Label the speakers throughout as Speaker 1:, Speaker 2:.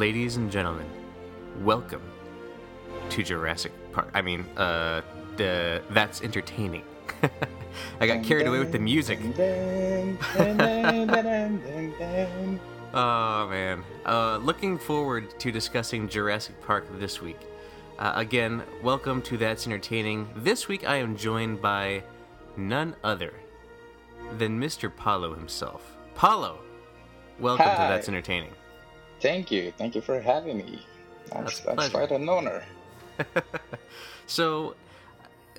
Speaker 1: Ladies and gentlemen, welcome to Jurassic Park. I mean, uh, the that's entertaining. I got carried away with the music. Oh man. Uh, looking forward to discussing Jurassic Park this week. Uh, again, welcome to That's Entertaining. This week I am joined by none other than Mr. Paulo himself. Paulo, welcome to That's Entertaining.
Speaker 2: Thank you. Thank you for having me.
Speaker 1: That's
Speaker 2: That's, that's quite an honor.
Speaker 1: So,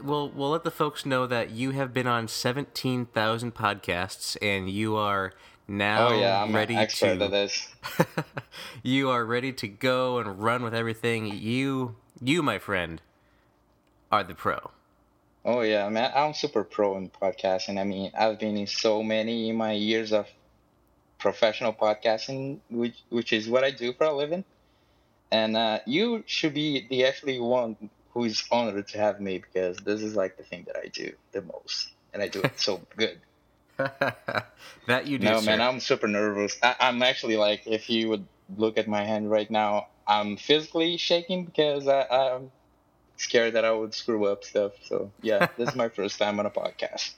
Speaker 1: we'll we'll let the folks know that you have been on seventeen thousand podcasts, and you are now
Speaker 2: oh yeah, I'm
Speaker 1: ready
Speaker 2: expert
Speaker 1: to
Speaker 2: at this.
Speaker 1: you are ready to go and run with everything. You you my friend are the pro.
Speaker 2: Oh yeah, man, I'm super pro in podcasting. I mean, I've been in so many in my years of professional podcasting, which which is what I do for a living. And uh, you should be the actually one who is honored to have me because this is like the thing that I do the most, and I do it so good.
Speaker 1: that you do,
Speaker 2: No,
Speaker 1: sir.
Speaker 2: man, I'm super nervous. I, I'm actually like, if you would look at my hand right now, I'm physically shaking because I, I'm scared that I would screw up stuff. So yeah, this is my first time on a podcast.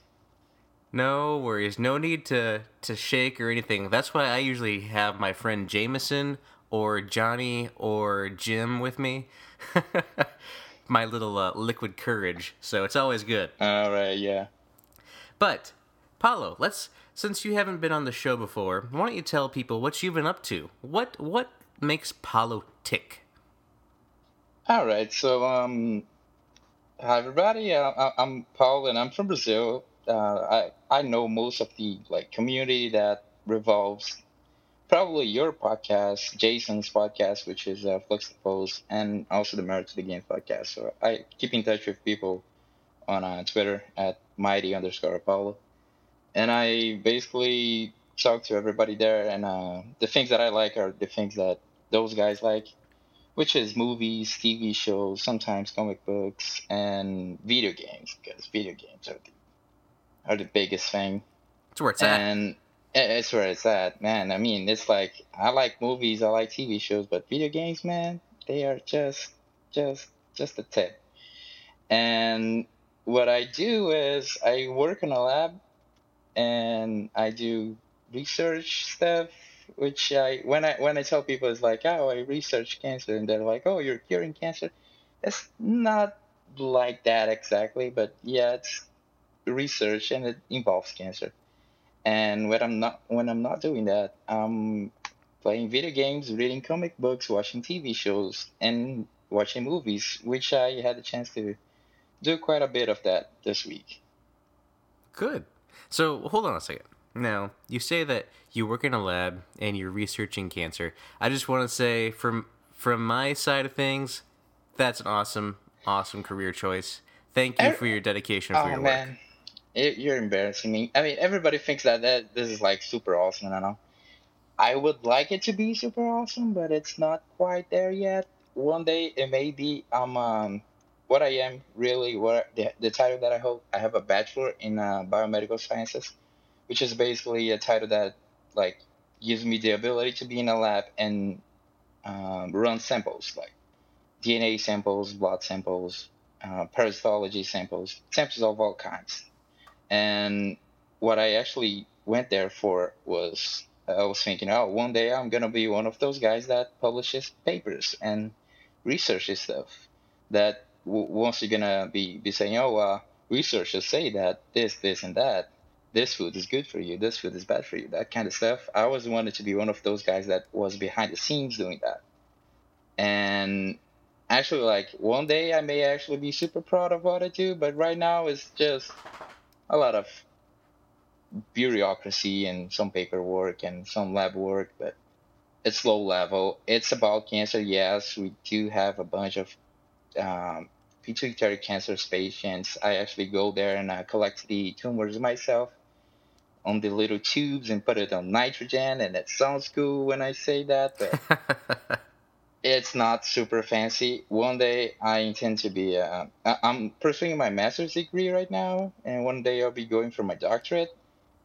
Speaker 1: No worries. No need to to shake or anything. That's why I usually have my friend Jameson or Johnny or Jim with me. my little uh, liquid courage. So it's always good.
Speaker 2: All right, yeah.
Speaker 1: But Paulo, let's since you haven't been on the show before, why don't you tell people what you've been up to? What what makes Paulo tick?
Speaker 2: All right, so um, hi everybody. Uh, I- I'm Paul, and I'm from Brazil. Uh, I I know most of the like community that revolves probably your podcast, Jason's podcast, which is uh, Flux Post, and also the Merit to the Game podcast. So I keep in touch with people on uh, Twitter at mighty underscore Apollo, and I basically talk to everybody there. And uh, the things that I like are the things that those guys like, which is movies, TV shows, sometimes comic books, and video games, because video games are the are the biggest thing
Speaker 1: That's where it's at.
Speaker 2: and it's where it's at, man. I mean, it's like I like movies, I like TV shows, but video games, man, they are just, just, just a tip. And what I do is I work in a lab, and I do research stuff. Which I when I when I tell people it's like, oh, I research cancer, and they're like, oh, you're curing cancer. It's not like that exactly, but yeah, it's research and it involves cancer. And when I'm not when I'm not doing that, I'm playing video games, reading comic books, watching TV shows, and watching movies, which I had the chance to do quite a bit of that this week.
Speaker 1: Good. So hold on a second. Now you say that you work in a lab and you're researching cancer. I just want to say from from my side of things, that's an awesome, awesome career choice. Thank you
Speaker 2: Er-
Speaker 1: for your dedication for
Speaker 2: Oh
Speaker 1: your work.
Speaker 2: It, you're embarrassing me. I mean, everybody thinks that, that this is like super awesome. I know. I would like it to be super awesome, but it's not quite there yet. One day it may be. I'm um, what I am really what the, the title that I hold. I have a bachelor in uh, biomedical sciences, which is basically a title that like gives me the ability to be in a lab and um, run samples like DNA samples, blood samples, uh, parasitology samples, samples of all kinds. And what I actually went there for was I was thinking, oh, one day I'm gonna be one of those guys that publishes papers and researches stuff. That w- once you're gonna be be saying, oh, uh, researchers say that this, this, and that. This food is good for you. This food is bad for you. That kind of stuff. I always wanted to be one of those guys that was behind the scenes doing that. And actually like one day I may actually be super proud of what I do, but right now it's just a lot of bureaucracy and some paperwork and some lab work, but it's low level. It's about cancer, yes. We do have a bunch of um, pituitary cancer patients. I actually go there and I collect the tumors myself on the little tubes and put it on nitrogen, and it sounds cool when I say that, but it's not super fancy. One day I intend to be. Uh, I'm pursuing my master's degree right now, and one day I'll be going for my doctorate.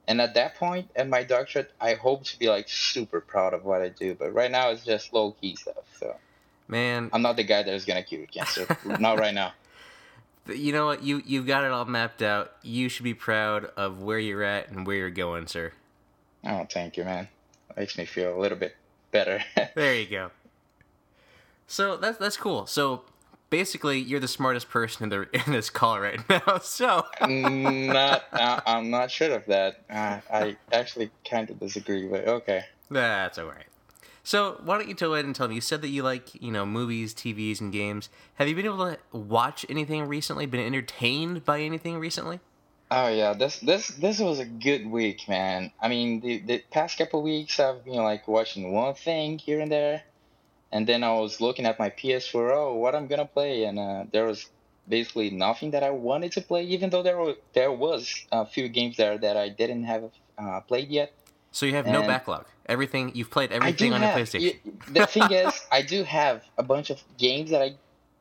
Speaker 2: And at that point, at my doctorate, I hope to be like super proud of what I do. But right now, it's just low key stuff. So,
Speaker 1: man,
Speaker 2: I'm not the guy that is gonna cure cancer. not right now.
Speaker 1: You know what? You you've got it all mapped out. You should be proud of where you're at and where you're going, sir.
Speaker 2: Oh, thank you, man. makes me feel a little bit better.
Speaker 1: there you go. So that's that's cool. So basically, you're the smartest person in the in this call right now. So
Speaker 2: not, uh, I'm not sure of that. Uh, I actually kind of disagree, but okay.
Speaker 1: That's all right. So why don't you go ahead and tell me? You said that you like you know movies, TVs, and games. Have you been able to watch anything recently? Been entertained by anything recently?
Speaker 2: Oh yeah, this this this was a good week, man. I mean, the the past couple weeks I've been like watching one thing here and there, and then I was looking at my PS4. Oh, what I'm gonna play, and uh, there was basically nothing that I wanted to play, even though there were there was a few games there that I didn't have uh, played yet.
Speaker 1: So you have and no backlog. Everything you've played everything on
Speaker 2: have,
Speaker 1: the PlayStation.
Speaker 2: You, the thing is, I do have a bunch of games that I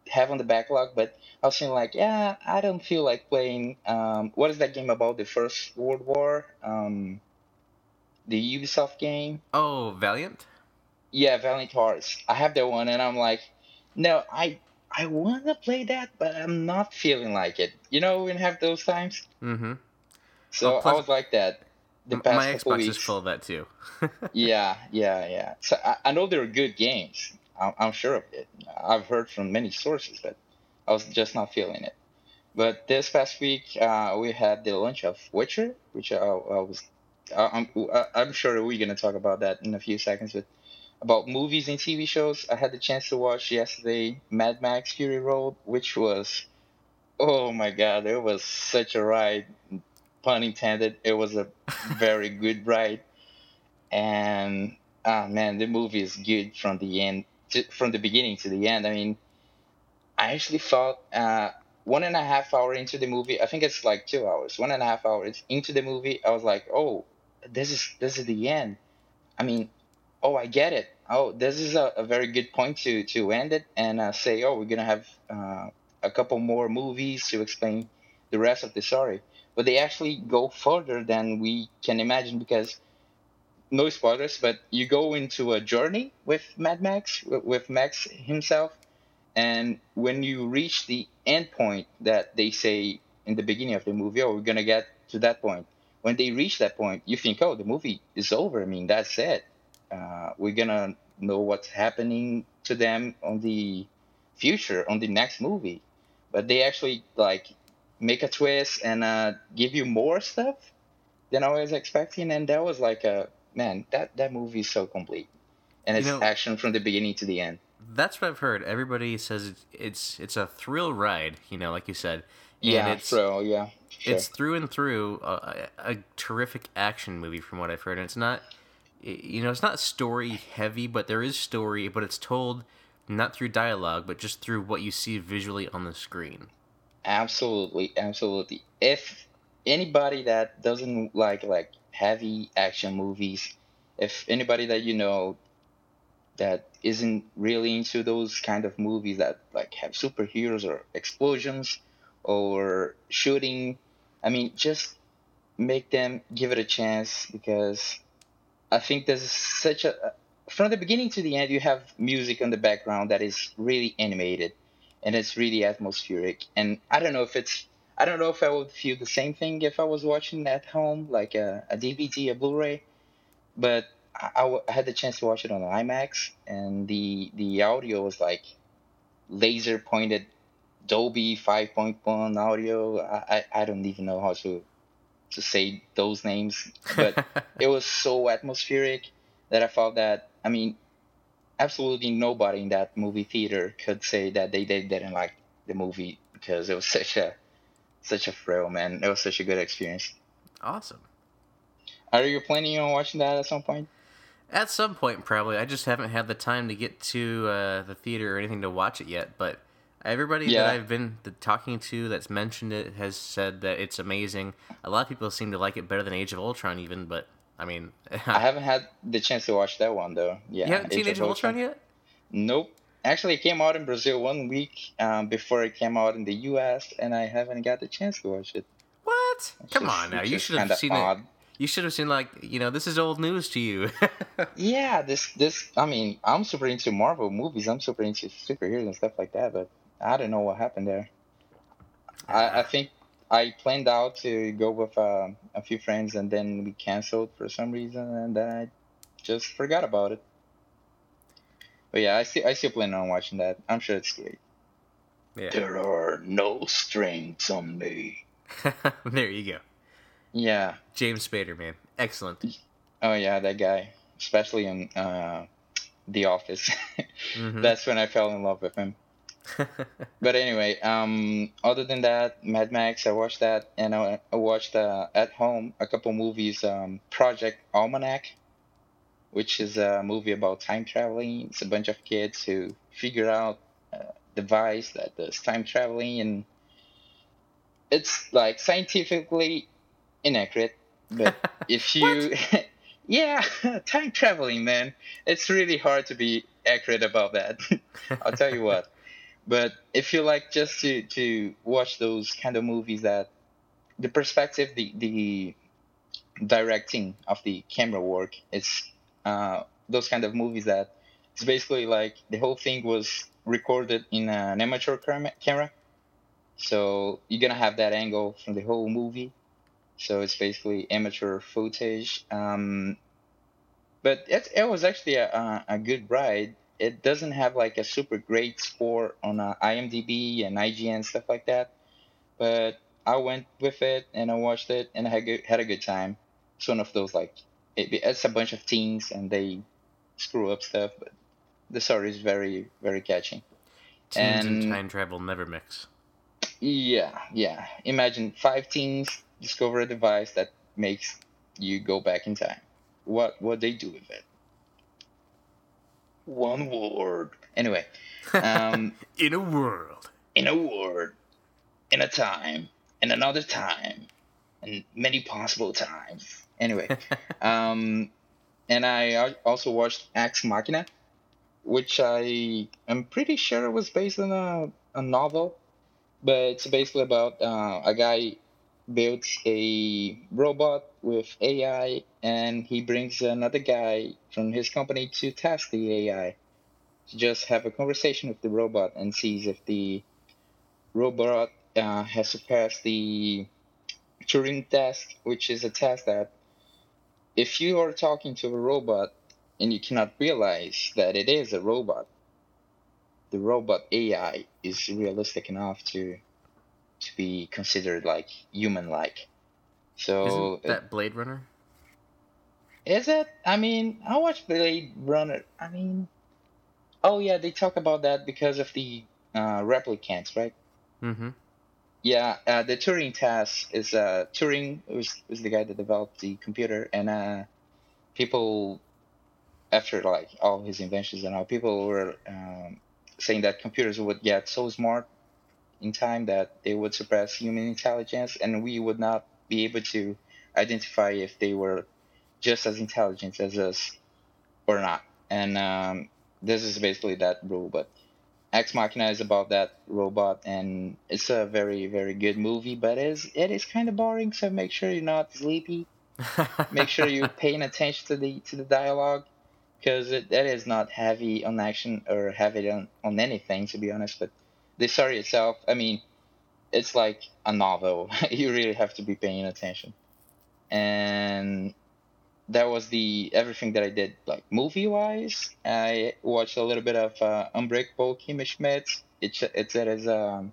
Speaker 2: have on the backlog, but I was saying like, yeah, I don't feel like playing. Um, what is that game about the First World War? Um, the Ubisoft game.
Speaker 1: Oh, Valiant.
Speaker 2: Yeah, Valiant Hearts. I have that one, and I'm like, no, I I want to play that, but I'm not feeling like it. You know, we have those times.
Speaker 1: Mm-hmm.
Speaker 2: So oh, plus, I was like that.
Speaker 1: The past my Xbox weeks. is full of that too.
Speaker 2: yeah, yeah, yeah. So I, I know they're good games. I'm, I'm sure of it. I've heard from many sources, but I was just not feeling it. But this past week, uh, we had the launch of Witcher, which I, I was. I'm, I'm sure we're gonna talk about that in a few seconds. But about movies and TV shows, I had the chance to watch yesterday Mad Max Fury Road, which was, oh my god, it was such a ride. Pun intended. It was a very good ride, and ah man, the movie is good from the end, to, from the beginning to the end. I mean, I actually felt uh, one and a half hour into the movie. I think it's like two hours. One and a half hours into the movie, I was like, "Oh, this is this is the end." I mean, oh, I get it. Oh, this is a, a very good point to to end it and uh, say, "Oh, we're gonna have uh, a couple more movies to explain the rest of the story." But they actually go further than we can imagine because no spoilers, but you go into a journey with Mad Max, with Max himself, and when you reach the end point that they say in the beginning of the movie, oh, we're gonna get to that point. When they reach that point, you think, oh, the movie is over. I mean, that's it. Uh, we're gonna know what's happening to them on the future, on the next movie. But they actually like make a twist and uh, give you more stuff than I was expecting, and that was like a man. That that movie is so complete, and it's you know, action from the beginning to the end
Speaker 1: that's what I've heard. Everybody says it's it's, it's a thrill ride. You know, like you said.
Speaker 2: And yeah, it's, thrill. Yeah,
Speaker 1: sure. it's through and through a, a, terrific action movie, from what I've heard. And it's not, you know, it's not story heavy, but there is story, but it's told not through dialogue, but just through what you see visually on the screen.
Speaker 2: Absolutely, absolutely. If anybody that doesn't like like heavy action movies, if anybody that you know that isn't really into those kind of movies that like have superheroes or explosions or shooting. I mean, just make them give it a chance because I think there's such a uh, from the beginning to the end you have music on the background that is really animated and it's really atmospheric and I don't know if it's I don't know if I would feel the same thing if I was watching at home like a, a DVD a Blu-ray but I, I had the chance to watch it on IMAX, and the the audio was like laser pointed Dolby 5.1 audio. I, I, I don't even know how to to say those names, but it was so atmospheric that I felt that I mean, absolutely nobody in that movie theater could say that they, they didn't like the movie because it was such a such a thrill, man. It was such a good experience.
Speaker 1: Awesome.
Speaker 2: Are you planning on watching that at some point?
Speaker 1: At some point, probably. I just haven't had the time to get to uh, the theater or anything to watch it yet. But everybody yeah. that I've been talking to that's mentioned it has said that it's amazing. A lot of people seem to like it better than Age of Ultron, even. But I mean,
Speaker 2: I haven't had the chance to watch that one though. Yeah,
Speaker 1: you haven't Age seen Age of Ultron, Ultron yet?
Speaker 2: Nope. Actually, it came out in Brazil one week um, before it came out in the U.S., and I haven't got the chance to watch it.
Speaker 1: What? Come on now, you should have seen odd. it You should have seen like you know this is old news to you.
Speaker 2: yeah, this this I mean I'm super into Marvel movies. I'm super into superheroes and stuff like that. But I don't know what happened there. I, I think I planned out to go with uh, a few friends and then we canceled for some reason and then I just forgot about it. But yeah, I see I still plan on watching that. I'm sure it's great.
Speaker 1: yeah.
Speaker 2: There are no strings on me.
Speaker 1: there you go.
Speaker 2: Yeah.
Speaker 1: James Spader, man, excellent.
Speaker 2: Oh yeah, that guy, especially in uh, The Office.
Speaker 1: Mhm.
Speaker 2: That's when I fell in love with him. But anyway, um, other than that, Mad Max, I watched that, and I, I watched uh, at home a couple movies. Um, Project Almanac, which is a movie about time traveling. It's a bunch of kids who figure out a device that does time traveling, and it's like scientifically inaccurate. But if you, yeah, time traveling, man, it's really hard to be accurate about that. I'll tell you what. But if you like just to to watch those kind of movies that the perspective, the the directing of the camera work, it's uh, those kind of movies that it's basically like the whole thing was recorded in an amateur camera. So you're gonna have that angle from the whole movie. So it's basically amateur footage. Um, but it, it was actually a, a, a good ride. It doesn't have like a super great score on uh, IMDb and IGN stuff like that, but I went with it and I watched it and I had good, had a good time. It's one of those like it, it's a bunch of teens and they screw up stuff, but the story is very very catchy.
Speaker 1: Teens and
Speaker 2: And-
Speaker 1: time travel never mix.
Speaker 2: Yeah, yeah. Imagine five teens discover a device that makes you go back in time. What what they do with it? One word. Anyway, um,
Speaker 1: In a world.
Speaker 2: in a word, in a time, in another time, and many possible times. Anyway, um, and I also watched Ex Machina, which I am pretty sure was based on a, a novel, but it's basically about uh, a guy builds a robot with AI, and he brings another guy from his company to test the AI. To just have a conversation with the robot and sees if the robot uh, has surpassed the Turing test, which is a test that if you are talking to a robot and you cannot realize that it is a robot, the robot AI is realistic enough to to be considered like human-like. So
Speaker 1: Isn't that Blade Runner?
Speaker 2: is it? I mean, I watched Blade Runner. I mean, oh yeah, they talk about that because of the uh, replicants, right?
Speaker 1: Mm-hmm.
Speaker 2: Yeah, uh, the Turing test is uh, Turing was was the guy that developed the computer, and uh, people after like all his inventions and all, people were um, saying that computers would get so smart in time that they would suppress human intelligence, and we would not be able to identify if they were just as intelligent as us or not. And um, this is basically that rule. But Ex Machina is about that robot, and it's a very, very good movie, but it is it is kind of boring. So make sure you're not sleepy. Make sure you're paying attention to the to the dialogue, because it that is not heavy on action or heavy on on anything, to be honest. But the story itself, I mean, it's like a novel. you really have to be paying attention, and that was the everything that I did like movie wise. I watched a little bit of uh, Unbreakable Kimmy Schmidt. It's it's it is a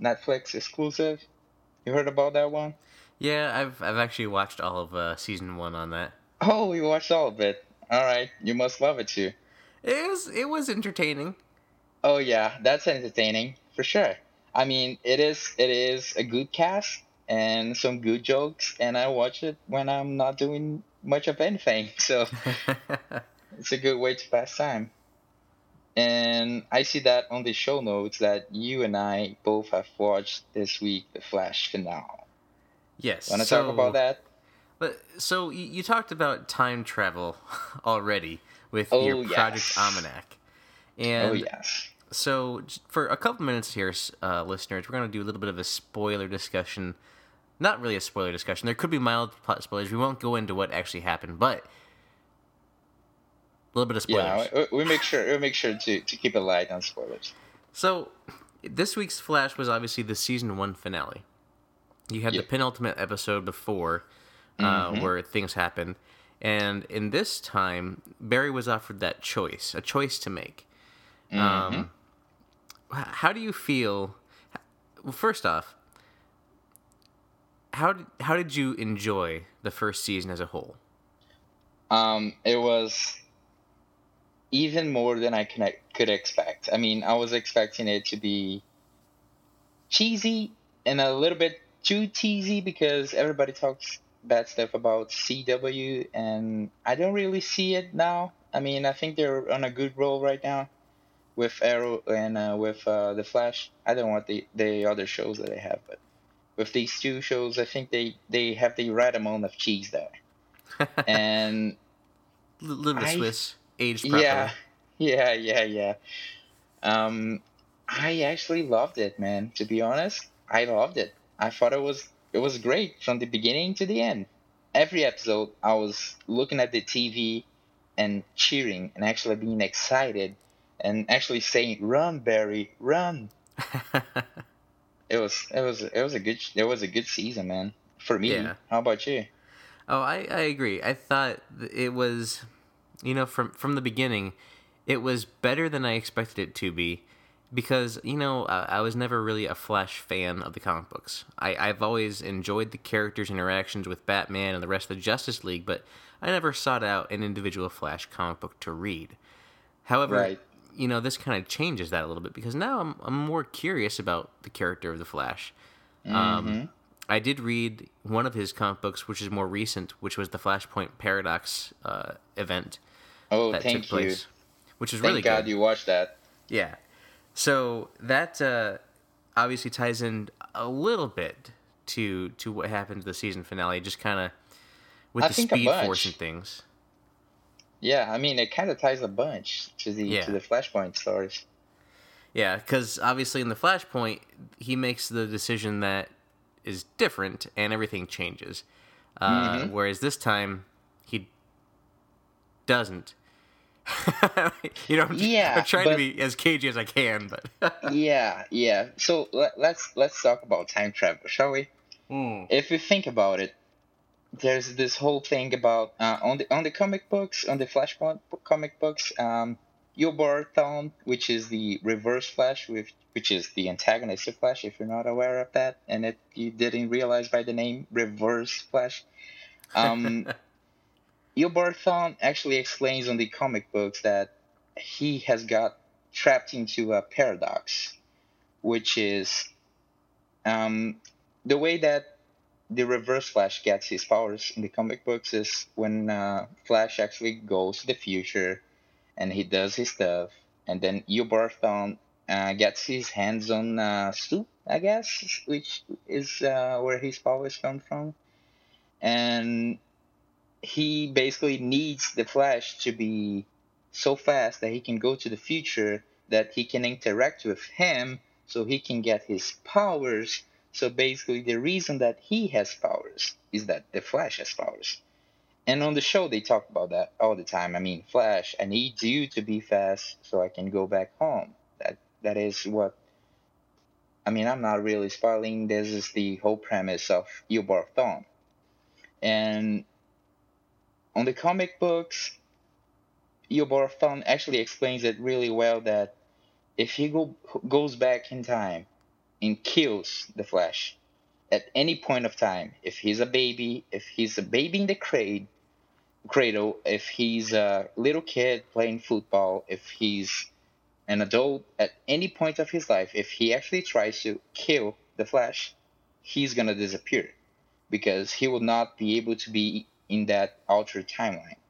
Speaker 2: Netflix exclusive. You heard about that one?
Speaker 1: yeah, I've I've actually watched all of uh, season one on that.
Speaker 2: Oh, you watched all of it. All right, you must love it too.
Speaker 1: It was it was entertaining.
Speaker 2: Oh yeah, that's entertaining for sure. I mean, it is it is a good cast and some good jokes, and I watch it when I'm not doing much of anything. So it's a good way to pass time. And I see that on the show notes that you and I both have watched this week the Flash finale.
Speaker 1: yes.
Speaker 2: Want to
Speaker 1: so,
Speaker 2: talk about that?
Speaker 1: But so you, you talked about time travel already with
Speaker 2: Oh,
Speaker 1: your Project
Speaker 2: yes.
Speaker 1: Almanac, and
Speaker 2: oh yes.
Speaker 1: So for a couple minutes here, uh, listeners, we're going to do a little bit of a spoiler discussion not really a spoiler discussion. There could be mild plot spoilers. We won't go into what actually happened, but a little bit of spoilers.
Speaker 2: Yeah, we, we make sure we make sure to, to keep it light on spoilers.
Speaker 1: So, this week's Flash was obviously the season one finale. You had
Speaker 2: Yep.
Speaker 1: the penultimate episode before, uh,
Speaker 2: Mhm.
Speaker 1: where things happened, and in this time, Barry was offered that choice, a choice to make.
Speaker 2: Mm-hmm.
Speaker 1: Um, how do you feel? Well, first off, how did, how did you enjoy the first season as a whole?
Speaker 2: Um, it was even more than I can, could expect. I mean, I was expecting it to be cheesy and a little bit too cheesy because everybody talks bad stuff about CW, and I don't really see it now. I mean, I think they're on a good roll right now with Arrow and uh, with uh, the Flash. I don't want the the other shows that they have, but with these two shows, I think they they have the right amount of cheese there. And
Speaker 1: little bit Swiss aged properly.
Speaker 2: yeah, yeah, yeah, yeah. Um, I actually loved it, man. To be honest, I loved it. I thought it was it was great from the beginning to the end. Every episode, I was looking at the TV and cheering and actually being excited and actually saying, "Run, Barry, run!" It was it was it was a good it was a good season, man. For me.
Speaker 1: Yeah.
Speaker 2: How about you?
Speaker 1: Oh, I, I agree. I thought it was, you know, from from the beginning, it was better than I expected it to be, because you know I, I was never really a Flash fan of the comic books. I I've always enjoyed the characters' interactions with Batman and the rest of the Justice League, but I never sought out an individual Flash comic book to read. However,
Speaker 2: Right.
Speaker 1: You know, this kind of changes that a little bit because now I'm I'm more curious about the character of the Flash. Um,
Speaker 2: Mhm.
Speaker 1: I did read one of his comic books, which is more recent, which was the Flashpoint Paradox uh, event
Speaker 2: Oh,
Speaker 1: that
Speaker 2: thank
Speaker 1: took
Speaker 2: you.
Speaker 1: which is
Speaker 2: Thank
Speaker 1: really
Speaker 2: God
Speaker 1: good.
Speaker 2: you watched that.
Speaker 1: Yeah. So that uh, obviously ties in a little bit to to what happened to the season finale, just kind of with
Speaker 2: I
Speaker 1: the Speed. Force and things.
Speaker 2: Yeah, I mean, it kind of ties a bunch to the
Speaker 1: Yeah.
Speaker 2: to the Flashpoint stories.
Speaker 1: Yeah, because obviously in the Flashpoint, he makes the decision that is different, and everything changes. Uh,
Speaker 2: Mhm.
Speaker 1: Whereas this time, he doesn't. you know, I'm,
Speaker 2: Yeah,
Speaker 1: I'm trying to be as cagey as I can, but
Speaker 2: yeah, yeah. So let, let's let's talk about time travel, shall we?
Speaker 1: Hmm.
Speaker 2: If you think about it, there's this whole thing about uh, on the on the comic books, on the Flashpoint comic books, um, Thawne, which is the Reverse Flash, with which is the antagonist of Flash. If you're not aware of that, and if you didn't realize by the name Reverse Flash, um, Thawne actually explains on the comic books that he has got trapped into a paradox, which is um, the way that the Reverse Flash gets his powers in the comic books is when uh, Flash actually goes to the future and he does his stuff, and then Thawne uh, gets his hands on uh, soup, I guess, which is uh, where his powers come from, and he basically needs the Flash to be so fast that he can go to the future that he can interact with him so he can get his powers. So basically, the reason that he has powers is that the Flash has powers. And on the show, they talk about that all the time. I mean, Flash, I need you to be fast so I can go back home. That that is what. I mean, I'm not really spoiling. This is the whole premise of Eobard Thawne. And on the comic books, Eobard Thawne actually explains it really well that if he go, goes back in time and kills the Flash at any point of time, if he's a baby, if he's a baby in the cradle, cradle, if he's a little kid playing football, if he's an adult at any point of his life, if he actually tries to kill the Flash, he's gonna disappear because he will not be able to be in that altered timeline.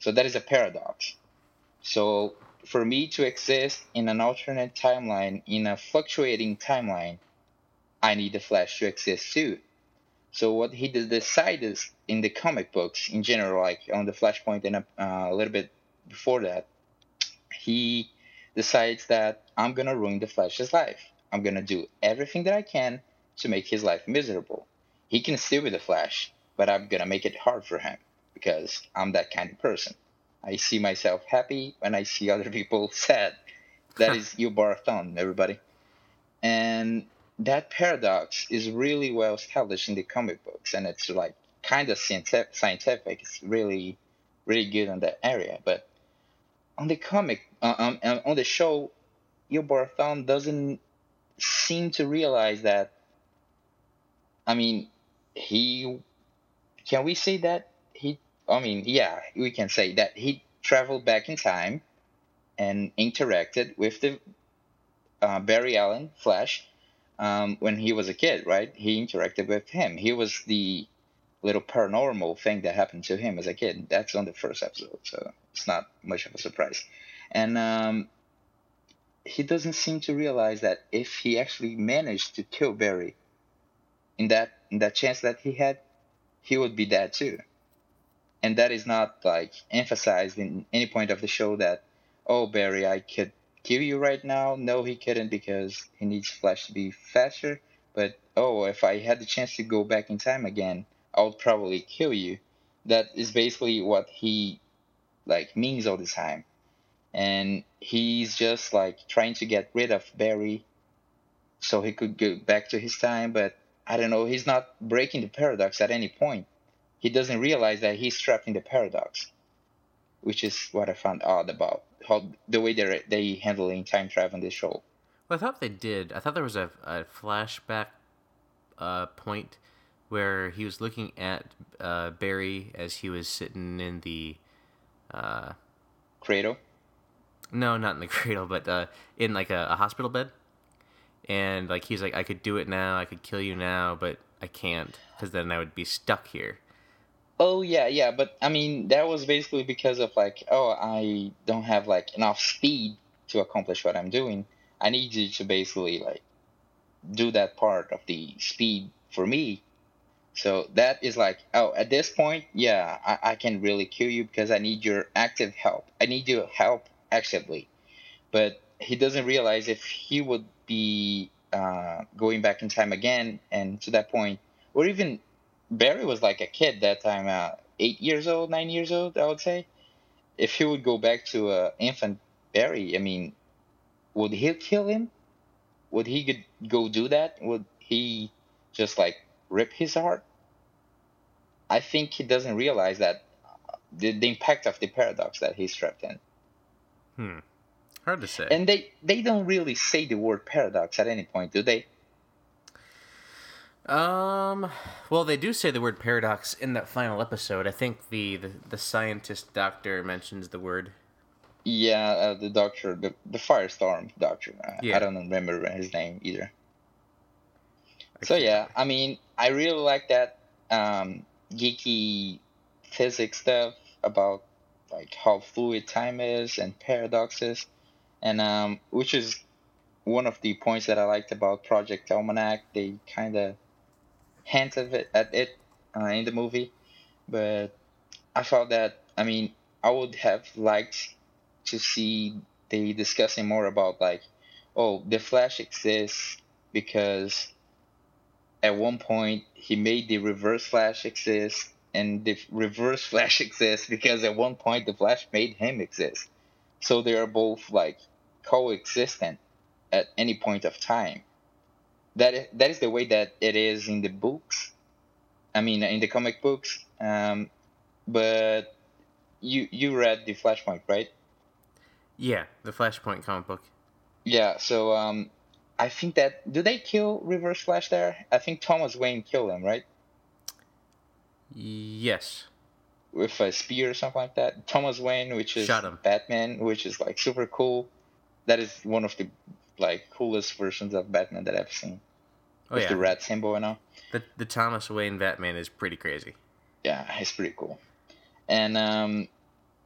Speaker 2: So that is a paradox. So for me to exist in an alternate timeline, in a fluctuating timeline, I need the Flash to exist too. So what he did decide is in the comic books in general, like on the Flashpoint and uh, a little bit before that, he decides that I'm gonna ruin the Flash's life. I'm gonna do everything that I can to make his life miserable. he can still be the Flash, but I'm gonna make it hard for him because I'm that kind of person. I see myself happy when I see other people sad. That is Thawne, everybody. And that paradox is really well established in the comic books, and it's like kind of scientific. It's really, really good on that area. But on the comic, uh, um, uh, on the show, Thawne doesn't seem to realize that. I mean, he can we say that he? I mean, yeah, we can say that he traveled back in time and interacted with the uh, Barry Allen Flash um, when he was a kid, right? He interacted with him. He was the little paranormal thing that happened to him as a kid. That's on the first episode, so it's not much of a surprise. And um, he doesn't seem to realize that if he actually managed to kill Barry, in that in that chance that he had, he would be dead too. And that is not like emphasized in any point of the show that, oh Barry, I could kill you right now. No, he couldn't because he needs Flash to be faster. But oh, if I had the chance to go back in time again, I would probably kill you. That is basically what he like means all the time. And he's just like trying to get rid of Barry so he could go back to his time, but I don't know, he's not breaking the paradox at any point. He doesn't realize that he's trapped in the paradox, which is what I found odd about how the way they they handling time travel in this show.
Speaker 1: Well, I thought they did. I thought there was a, a flashback uh, point where he was looking at uh, Barry as he was sitting in the uh,
Speaker 2: cradle.
Speaker 1: No, not in the cradle, but uh, in like a, a, hospital bed. And like he's like, I could do it now, I could kill you now, but I can't because then I would be stuck here.
Speaker 2: Oh yeah, yeah, but I mean that was basically because of like, oh, I don't have like enough speed to accomplish what I'm doing. I need you to basically like do that part of the speed for me so that is like, oh, at this point, yeah, I, I can really kill you because I need your active help. I need your help actively. But he doesn't realize if he would be uh, going back in time again, and to that point, or even Barry was like a kid that time, uh, eight years old, nine years old, I would say. If he would go back to uh, infant Barry, I mean, would he kill him? Would he go do that? Would he just like rip his heart. I think he doesn't realize that the, the impact of the paradox that he's trapped in.
Speaker 1: Hmm. Hard to say.
Speaker 2: And they they don't really say the word paradox at any point, do they?
Speaker 1: Um. Well, they do say the word paradox in that final episode. I think the the, the scientist doctor mentions the word.
Speaker 2: Yeah, uh, the doctor, the the firestorm doctor. Yeah. I don't remember his name either. So yeah, I mean, I really like that um, geeky physics stuff about like how fluid time is and paradoxes, and um, which is one of the points that I liked about Project Almanac. They kind of hint of it at it uh, in the movie, but I felt that I mean I would have liked to see they discussing more about like, oh, the Flash exists because at one point he made the reverse flash exist and the reverse flash exists because at one point the flash made him exist. So they are both like coexistent at any point of time that that is the way that it is in the books i mean in the comic books um, but you you read the flashpoint right
Speaker 1: yeah the flashpoint comic book
Speaker 2: yeah so um I think that do they kill Reverse Flash there? I think Thomas Wayne killed him, right?
Speaker 1: Yes.
Speaker 2: With a spear or something like that. Thomas Wayne, which is Batman, which is like super cool. That is one of the like coolest versions of Batman that I've seen. Oh, with yeah. the red symbol and all.
Speaker 1: The the Thomas Wayne Batman is pretty crazy.
Speaker 2: Yeah, he's pretty cool. And um,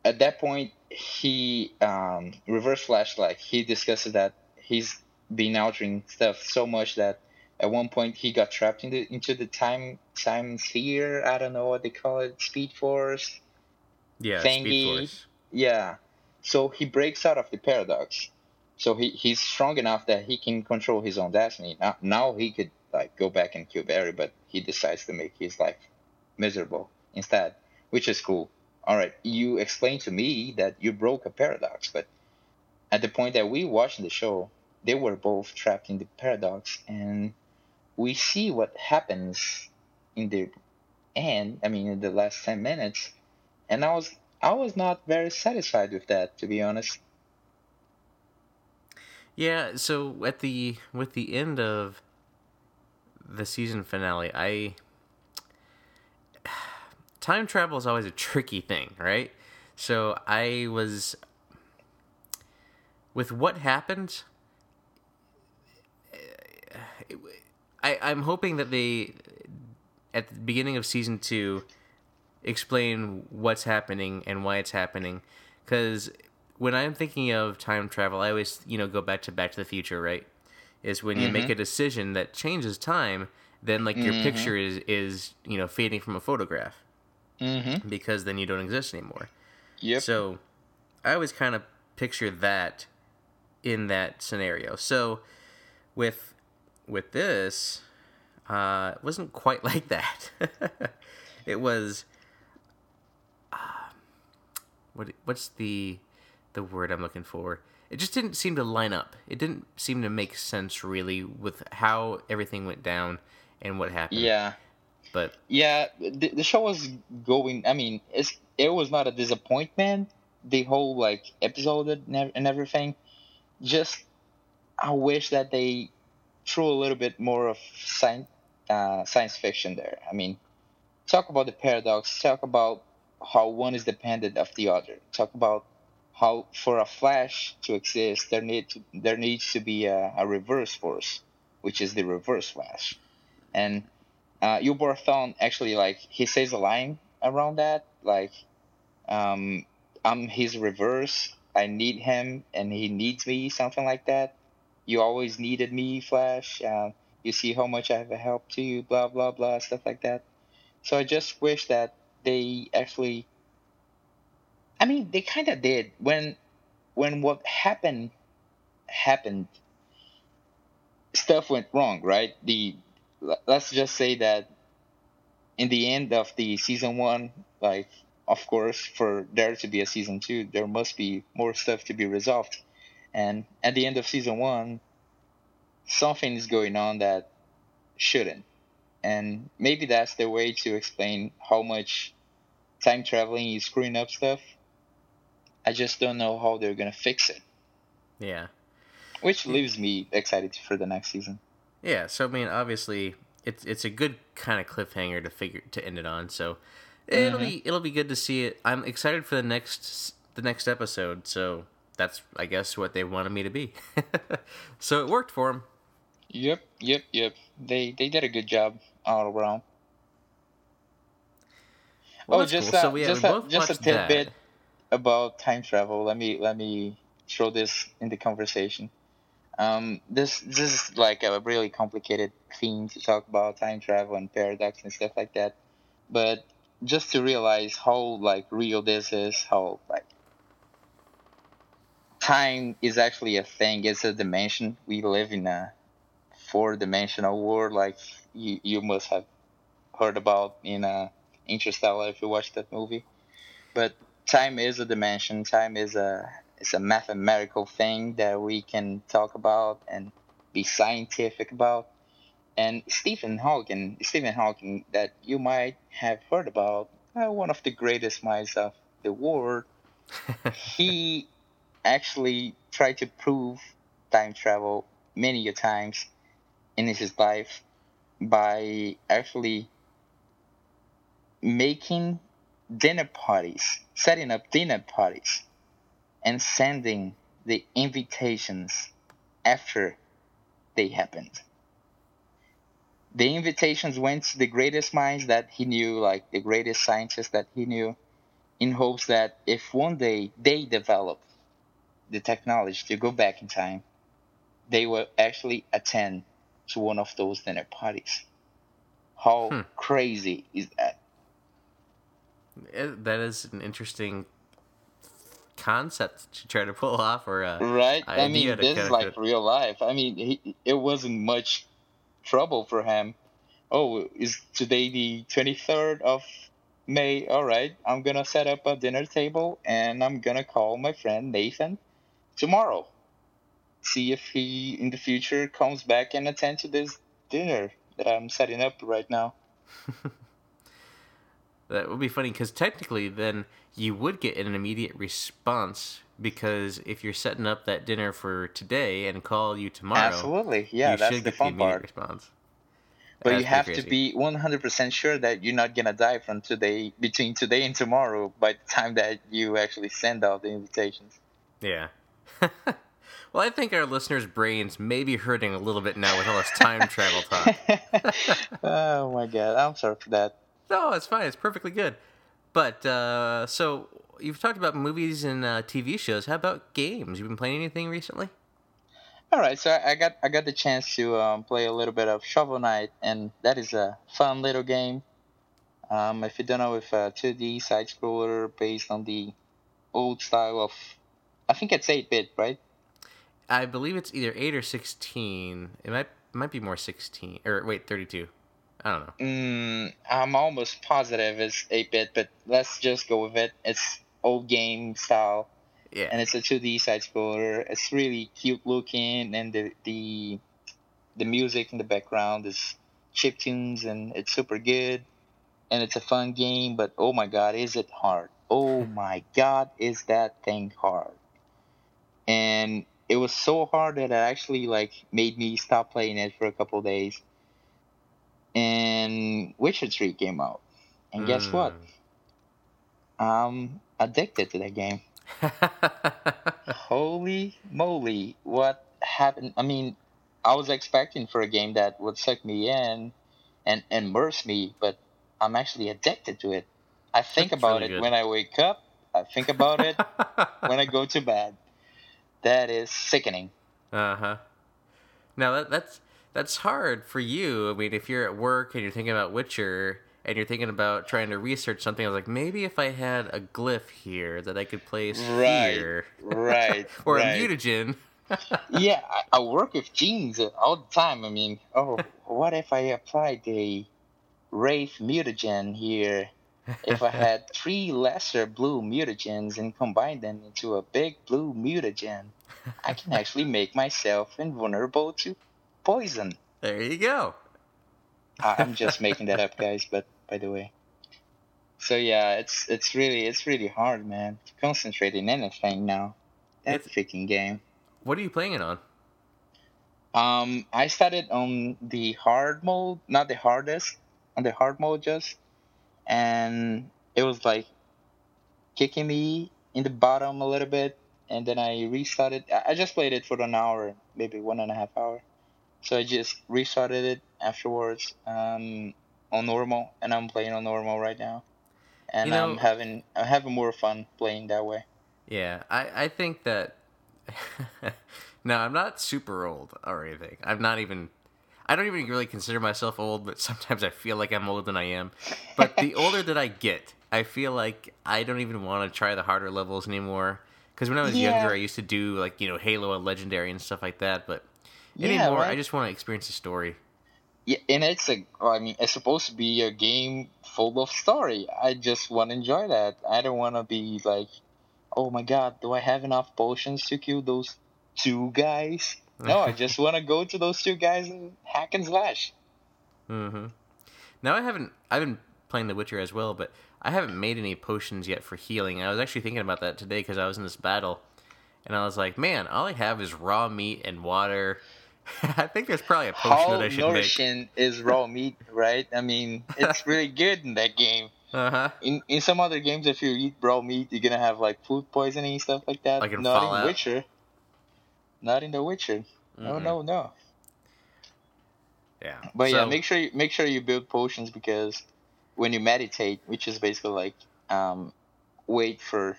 Speaker 2: at that point, he um, Reverse Flash like he discusses that he's been altering stuff so much that at one point he got trapped into into the time time sphere. I don't know what they call it, Speed Force.
Speaker 1: Yeah, thingy. Speed Force.
Speaker 2: Yeah. So he breaks out of the paradox. So he, he's strong enough that he can control his own destiny. Now, now he could like go back and kill Barry, but he decides to make his life miserable instead, which is cool. All right, you explained to me that you broke a paradox, but at the point that we watched the show, they were both trapped in the paradox, and we see what happens in the end. I mean, in the last ten minutes, and I was I was not very satisfied with that, to be honest.
Speaker 1: Yeah, so at the with the end of the season finale, I time travel is always a tricky thing, right? So I was with what happened. I I'm hoping that they at the beginning of season two explain what's happening and why it's happening because when I'm thinking of time travel, I always you know go back to Back to the Future, right? Is when you mm-hmm. make a decision that changes time, then like your mm-hmm. picture is is you know fading from a photograph mm-hmm. because then you don't exist anymore. Yep. So I always kind of picture that in that scenario. So with with this, uh, it wasn't quite like that. it was. Uh, what what's the the word I'm looking for. It just didn't seem to line up. It didn't seem to make sense really with how everything went down and what happened.
Speaker 2: Yeah.
Speaker 1: But
Speaker 2: yeah, the, the show was going. I mean, it's it was not a disappointment. The whole like episode and everything. Just I wish that they threw a little bit more of science uh, science fiction there. I mean, talk about the paradox. Talk about how one is dependent of the other. Talk about how for a flash to exist there need to, there needs to be a, a reverse force which is the reverse flash. And uh, Thawne actually like he says a line around that like um, I'm his reverse I need him and he needs me something like that. You always needed me Flash uh, you see how much I have helped you blah blah blah stuff like that. So I just wish that they actually I mean, they kind of did when when what happened happened. Stuff went wrong, right? The let's just say that in the end of the season one, like of course, for there to be a season two, there must be more stuff to be resolved. And at the end of season one, something is going on that shouldn't. And maybe that's the way to explain how much time traveling is screwing up stuff. I just don't know how they're gonna fix it.
Speaker 1: Yeah.
Speaker 2: Which leaves me excited for the next season.
Speaker 1: Yeah, so I mean, obviously, it's it's a good kind of cliffhanger to figure to end it on. So it'll mm-hmm. be it'll be good to see it. I'm excited for the next the next episode. So that's I guess what they wanted me to be. so it worked for them.
Speaker 2: Yep, yep, yep. They they did a good job all around. Well, oh, just cool. uh, so, yeah, just, a, just a tidbit. That about time travel, let me let me throw this in the conversation. Um, this this is like a really complicated theme to talk about time travel and paradox and stuff like that. But just to realize how like real this is, how like time is actually a thing. It's a dimension. We live in a four dimensional world, like you you must have heard about in uh, Interstellar if you watched that movie. But time is a dimension. Time is a is a mathematical thing that we can talk about and be scientific about. And Stephen Hawking, Stephen Hawking, that you might have heard about, uh, one of the greatest minds of the world. he actually tried to prove time travel many a times in his life by actually making dinner parties, setting up dinner parties, and sending the invitations after they happened. The invitations went to the greatest minds that he knew, like the greatest scientists that he knew, in hopes that if one day they develop the technology to go back in time, they will actually attend to one of those dinner parties. How hmm. crazy is that?
Speaker 1: That is an interesting concept to try to pull off or uh,
Speaker 2: right i mean this is like real life i mean he, it wasn't much trouble for him. Oh, is today the 23rd of May? All right, I'm gonna set up a dinner table and I'm gonna call my friend Nathan tomorrow. See if he in the future comes back and attend to this dinner that I'm setting up right now.
Speaker 1: that would be funny because technically, then you would get an immediate response because if you're setting up that dinner for today and call you tomorrow,
Speaker 2: absolutely, yeah, that's the fun part.
Speaker 1: Response.
Speaker 2: But that's you have to be 100% sure that you're not gonna die from today between today and tomorrow by the time that you actually send out the invitations.
Speaker 1: Yeah. well, I think our listeners' brains may be hurting a little bit now with all this time travel talk.
Speaker 2: oh my god, I'm sorry for that.
Speaker 1: No, it's fine. It's perfectly good. But uh, so you've talked about movies and uh, TV shows. How about games? You've been playing anything recently?
Speaker 2: All right, so I got I got the chance to um, play a little bit of Shovel Knight, and that is a fun little game. Um, if you don't know, it's a 2D side scroller based on the old style of, I think it's 8-bit, right?
Speaker 1: I believe it's either 8 or 16. It might might be more 16 or wait 32. I don't know.
Speaker 2: Mm, I'm almost positive it's 8 bit, but let's just go with it. It's old game style.
Speaker 1: Yeah.
Speaker 2: And it's a 2D side scroller. It's really cute looking, and the the the music in the background is chip tunes, and it's super good. And it's a fun game, but oh my god, is it hard? Oh my god, is that thing hard? And it was so hard that it actually like made me stop playing it for a couple days and Witcher 3 came out. And guess what? Hmm. I'm addicted to that game. Holy moly, what happened? I mean, I was expecting for a game that would suck me in and immerse me, but I'm actually addicted to it. I think That's about really it good. when I wake up, I think about it when I go to bed. That is sickening.
Speaker 1: Uh huh. Now that, that's that's hard for you. I mean, if you're at work and you're thinking about Witcher and you're thinking about trying to research something, I was like, maybe if I had a glyph here that I could place
Speaker 2: right,
Speaker 1: here,
Speaker 2: right,
Speaker 1: or
Speaker 2: right.
Speaker 1: a mutagen.
Speaker 2: yeah, I, I, work with genes all the time. I mean, oh, what if I applied the Wraith mutagen here? If I had three lesser blue mutagens and combined them into a big blue mutagen, I can actually make myself invulnerable to poison.
Speaker 1: There you go.
Speaker 2: I'm just making that up, guys. But by the way, so yeah, it's it's really it's really hard, man, to concentrate in anything now. That it's, freaking game.
Speaker 1: What are you playing it on?
Speaker 2: Um, I started on the hard mode, not the hardest, on the hard mode just, and it was like kicking me in the bottom a little bit, and then I restarted. I just played it for an hour, maybe one and a half hour. So I just restarted it afterwards um, on normal, and I'm playing on normal right now, and you know, I'm having I'm having more fun playing that way.
Speaker 1: Yeah, I I think that. no, I'm not super old or anything. I'm not even. I don't even really consider myself old, but sometimes I feel like I'm older than I am. But the older that I get, I feel like I don't even want to try the harder levels anymore. Because when I was yeah. younger, I used to do like you know Halo and Legendary and stuff like that. But yeah, anymore. Right? I just want to experience the story.
Speaker 2: Yeah, and it's a. I mean, it's supposed to be a game full of story. I just want to enjoy that. I don't want to be like, oh my god, do I have enough potions to kill those two guys? No, I just want to go to those two guys and hack and slash.
Speaker 1: Mm-hmm. Now I haven't. I've been playing The Witcher as well, but I haven't made any potions yet for healing. I was actually thinking about that today because I was in this battle, and I was like, man, all I have is raw meat and water I think there's probably a potion How that I should nourishing
Speaker 2: make. is raw meat, right? I mean, it's really good in that game.
Speaker 1: Uh-huh.
Speaker 2: In in some other games, if you eat raw meat, you're gonna have like food poisoning stuff like that.
Speaker 1: Like in
Speaker 2: Not
Speaker 1: Fallout.
Speaker 2: in Witcher. Not in The Witcher. Mm-hmm. No, no, no.
Speaker 1: Yeah.
Speaker 2: But so, yeah, make sure you make sure you build potions because when you meditate, which is basically like um, wait for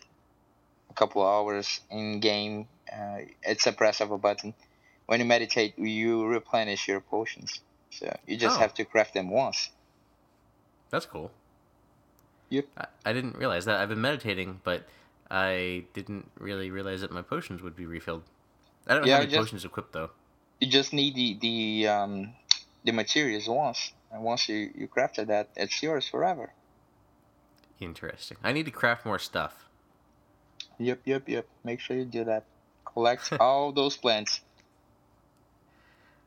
Speaker 2: a couple hours in game, uh, it's a press of a button when you meditate, you replenish your potions. So you just oh. have to craft them once.
Speaker 1: That's cool.
Speaker 2: Yep.
Speaker 1: I, I didn't realize that. I've been meditating, but I didn't really realize that my potions would be refilled. I don't yeah, have any just, potions equipped though.
Speaker 2: You just need the the um the materials once, and once you you crafted that, it's yours forever.
Speaker 1: Interesting. I need to craft more stuff.
Speaker 2: Yep, yep, yep. Make sure you do that. Collect all those plants.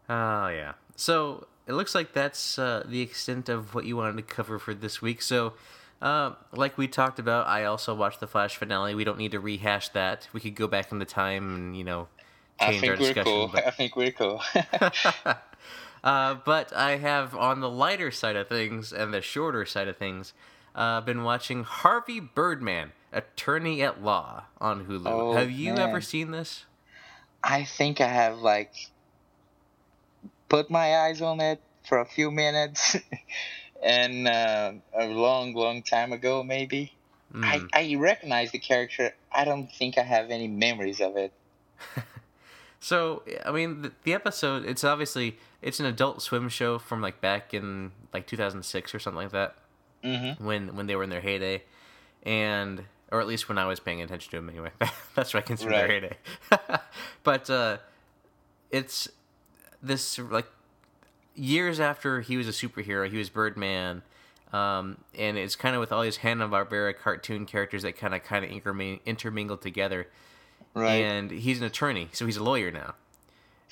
Speaker 1: Oh yeah. So it looks like that's uh, the extent of what you wanted to cover for this week. So, uh, like we talked about, I also watched the Flash finale. We don't need to rehash that. We could go back in the time and you know change
Speaker 2: I
Speaker 1: our
Speaker 2: think we're
Speaker 1: discussion.
Speaker 2: cool.
Speaker 1: but-
Speaker 2: I think we're cool.
Speaker 1: uh, but I have on the lighter side of things and the shorter side of things, uh, been watching Harvey Birdman, Attorney at Law on Hulu.
Speaker 2: Oh,
Speaker 1: have you
Speaker 2: man.
Speaker 1: ever seen this?
Speaker 2: I think I have like put my eyes on it for a few minutes, and uh, a long, long time ago, maybe. I,
Speaker 1: Mm.
Speaker 2: I recognize the character. I don't think I have any memories of it.
Speaker 1: So I mean, the, the episode it's obviously it's an Adult Swim show from like back in like 2006 or something like that
Speaker 2: Mm-hmm.
Speaker 1: when when they were in their heyday, and or at least when I was paying attention to them anyway. That's what I consider their heyday. but uh, it's this like years after he was a superhero, he was Birdman. Um, and it's kind of with all these Hanna Barbera cartoon characters that kind of kind of intermingled together
Speaker 2: Right.
Speaker 1: and he's an attorney, so he's a lawyer now,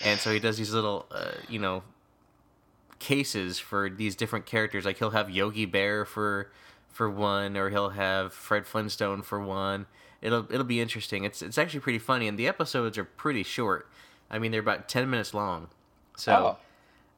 Speaker 1: and so he does these little, uh, you know, cases for these different characters. Like he'll have Yogi Bear for for one, or he'll have Fred Flintstone for one. It'll it'll be interesting. It's it's actually pretty funny, and the episodes are pretty short. I mean, they're about ten minutes long, so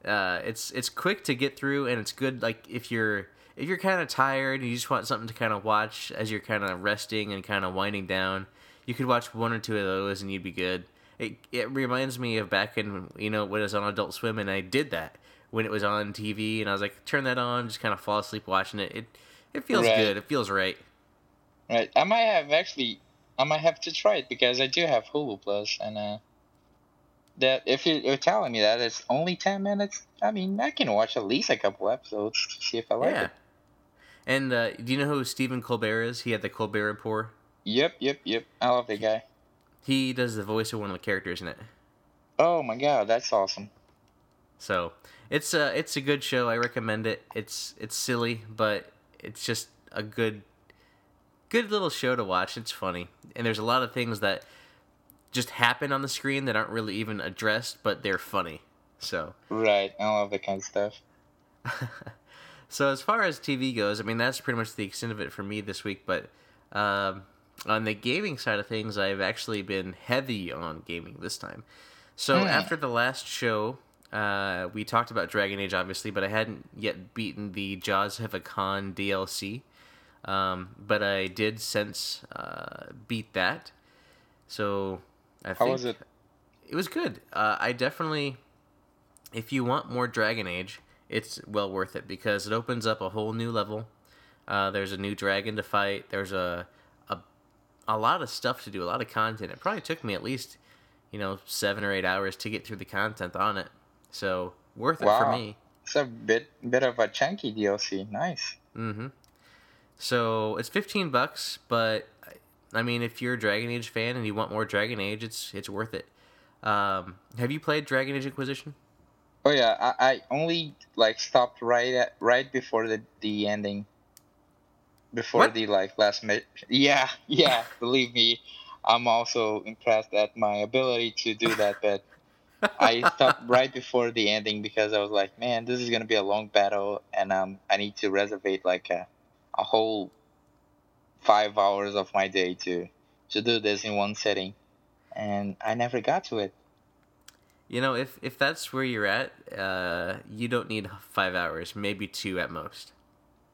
Speaker 1: uh, it's it's quick to get through, and it's good. Like if you're if you're kind of tired and you just want something to kind of watch as you're kind of resting and kind of winding down, you could watch one or two of those, and you'd be good. It it reminds me of back in you know when it was on Adult Swim, and I did that when it was on TV, and I was like, turn that on, just kind of fall asleep watching it. It it feels
Speaker 2: Right.
Speaker 1: good. It feels right.
Speaker 2: Right. I might have actually. I might have to try it because I do have Hulu Plus, and uh, that if you- you're telling me that it's only ten minutes, I mean, I can watch at least a couple episodes to see if I like
Speaker 1: yeah.
Speaker 2: it.
Speaker 1: And uh, do you know who Stephen Colbert is? He had the Colbert Report.
Speaker 2: Yep, yep, yep. I love the guy.
Speaker 1: He does the voice of one of the characters in it.
Speaker 2: Oh my god, that's awesome.
Speaker 1: So it's a it's a good show. I recommend it. It's it's silly, but it's just a good good little show to watch. It's funny, and there's a lot of things that just happen on the screen that aren't really even addressed, but they're funny. So
Speaker 2: Right, I love that kind of stuff.
Speaker 1: so as far as TV goes, I mean that's pretty much the extent of it for me this week. But um, on the gaming side of things, I've actually been heavy on gaming this time. So
Speaker 2: Hmm.
Speaker 1: after the last show, uh, we talked about Dragon Age, obviously, but I hadn't yet beaten the Jaws of Hakkon DLC. Um, but I did since uh, beat that. So I
Speaker 2: How
Speaker 1: think
Speaker 2: was it?
Speaker 1: it was good. Uh, I definitely, if you want more Dragon Age, it's well worth it because it opens up a whole new level. Uh, there's a new dragon to fight. There's a, a a lot of stuff to do, a lot of content. It probably took me at least, you know, seven or eight hours to get through the content on it. So worth it for me.
Speaker 2: It's a bit bit of a chunky DLC. Nice.
Speaker 1: Mm-hmm. So it's fifteen bucks, but I mean, if you're a Dragon Age fan and you want more Dragon Age, it's it's worth it. Um, have you played Dragon Age Inquisition?
Speaker 2: Oh yeah, I, I only like stopped right at right before the the ending. Before
Speaker 1: What?
Speaker 2: the like last minute. Yeah, yeah. believe me, I'm also impressed at my ability to do that. But I stopped right before the ending because I was like, man, this is gonna be a long battle, and um, I need to reserve like a a whole five hours of my day to to do this in one sitting, and I never got to it.
Speaker 1: You know, if if that's where you're at, uh, you don't need five hours, maybe two at most.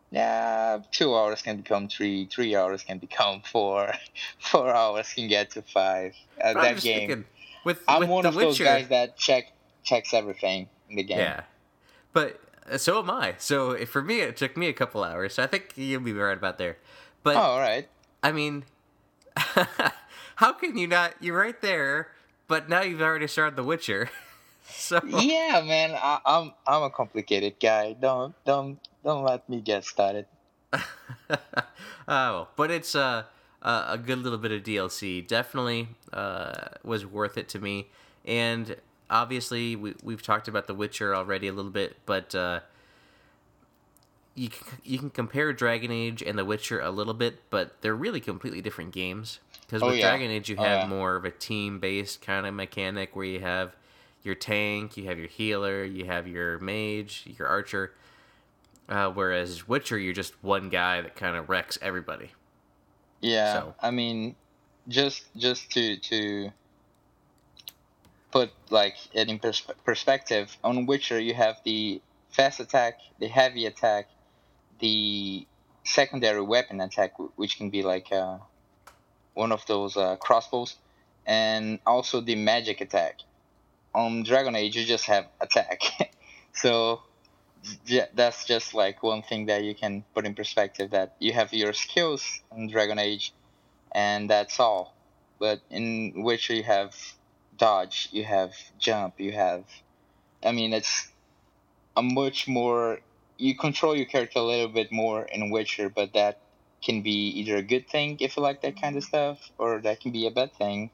Speaker 2: Yeah, two hours can become three, three hours can become four, four hours can get to five. Uh, that game.
Speaker 1: thinking, with
Speaker 2: I'm
Speaker 1: with
Speaker 2: one
Speaker 1: The
Speaker 2: of those guys that check checks everything in the game.
Speaker 1: yeah. But uh, so am I. So for me, it took me a couple hours. So I think you'll be right about there. But
Speaker 2: Oh, all right.
Speaker 1: I mean, how can you not? You're right there, but now you've already started The Witcher. so
Speaker 2: Yeah, man. I, I'm I'm a complicated guy. Don't don't don't let me get started.
Speaker 1: oh, but it's uh, a a good little bit of DLC. Definitely uh, was worth it to me. And obviously we we've talked about The Witcher already a little bit, but uh, you can, you can compare Dragon Age and The Witcher a little bit, but they're really completely different games. Because
Speaker 2: Oh,
Speaker 1: with
Speaker 2: yeah.
Speaker 1: Dragon Age, you
Speaker 2: Oh,
Speaker 1: have
Speaker 2: yeah.
Speaker 1: more of a team based kind of mechanic where you have your tank, you have your healer, you have your mage, your archer. Uh, whereas Witcher, you're just one guy that kind of wrecks everybody.
Speaker 2: Yeah,
Speaker 1: So-
Speaker 2: I mean, just just to to put like it in pers- perspective, on Witcher you have the fast attack, the heavy attack, the secondary weapon attack, which can be like uh, one of those uh, crossbows, and also the magic attack. On Dragon Age, you just have attack, so that's just like one thing that you can put in perspective that you have your skills in Dragon Age, and that's all. But in Witcher, you have dodge, you have jump, you have. I mean, it's a much more. You control your character a little bit more in Witcher, but that can be either a good thing if you like that kind of stuff, or that can be a bad thing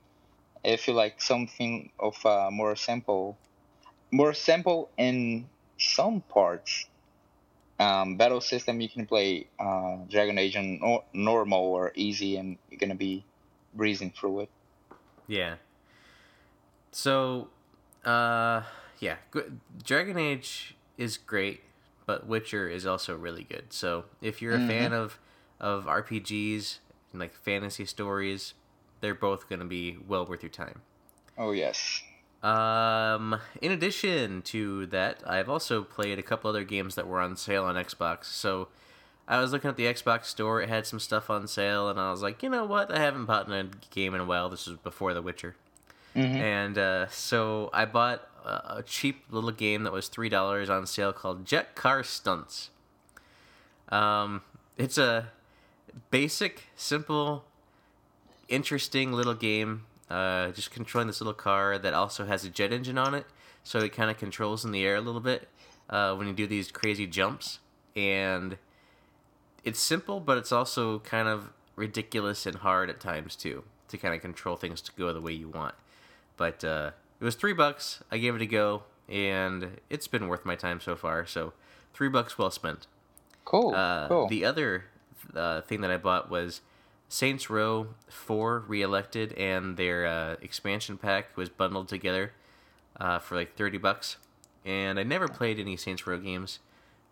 Speaker 2: if you like something of uh, more simple, more simple in some parts. Um, battle system you can play uh, Dragon Age on nor- normal or easy, and you're gonna be breezing through it.
Speaker 1: Yeah. So, uh, yeah, Dragon Age is great, but Witcher is also really good. So, if you're a fan of of RPGs and like fantasy stories, they're both going to be well worth your time.
Speaker 2: Oh yes.
Speaker 1: Um, in addition to that, I've also played a couple other games that were on sale on Xbox. So I was looking at the Xbox store; it had some stuff on sale, and I was like, you know what? I haven't bought a game in a while. This was before The Witcher,
Speaker 2: Mhm.
Speaker 1: and uh, so I bought a, a cheap little game that was three dollars on sale called Jet Car Stunts. Um, it's a basic, simple, interesting little game. Uh, just controlling this little car that also has a jet engine on it, so it kind of controls in the air a little bit uh, when you do these crazy jumps. And it's simple, but it's also kind of ridiculous and hard at times too to kind of control things to go the way you want. But uh, it was three bucks. I gave it a go, and it's been worth my time so far. So three bucks well spent.
Speaker 2: Cool.
Speaker 1: Uh,
Speaker 2: cool.
Speaker 1: The other uh, thing that I bought was Saints Row 4 Reelected, and their uh, expansion pack was bundled together uh, for like 30 bucks. And I never played any Saints Row games,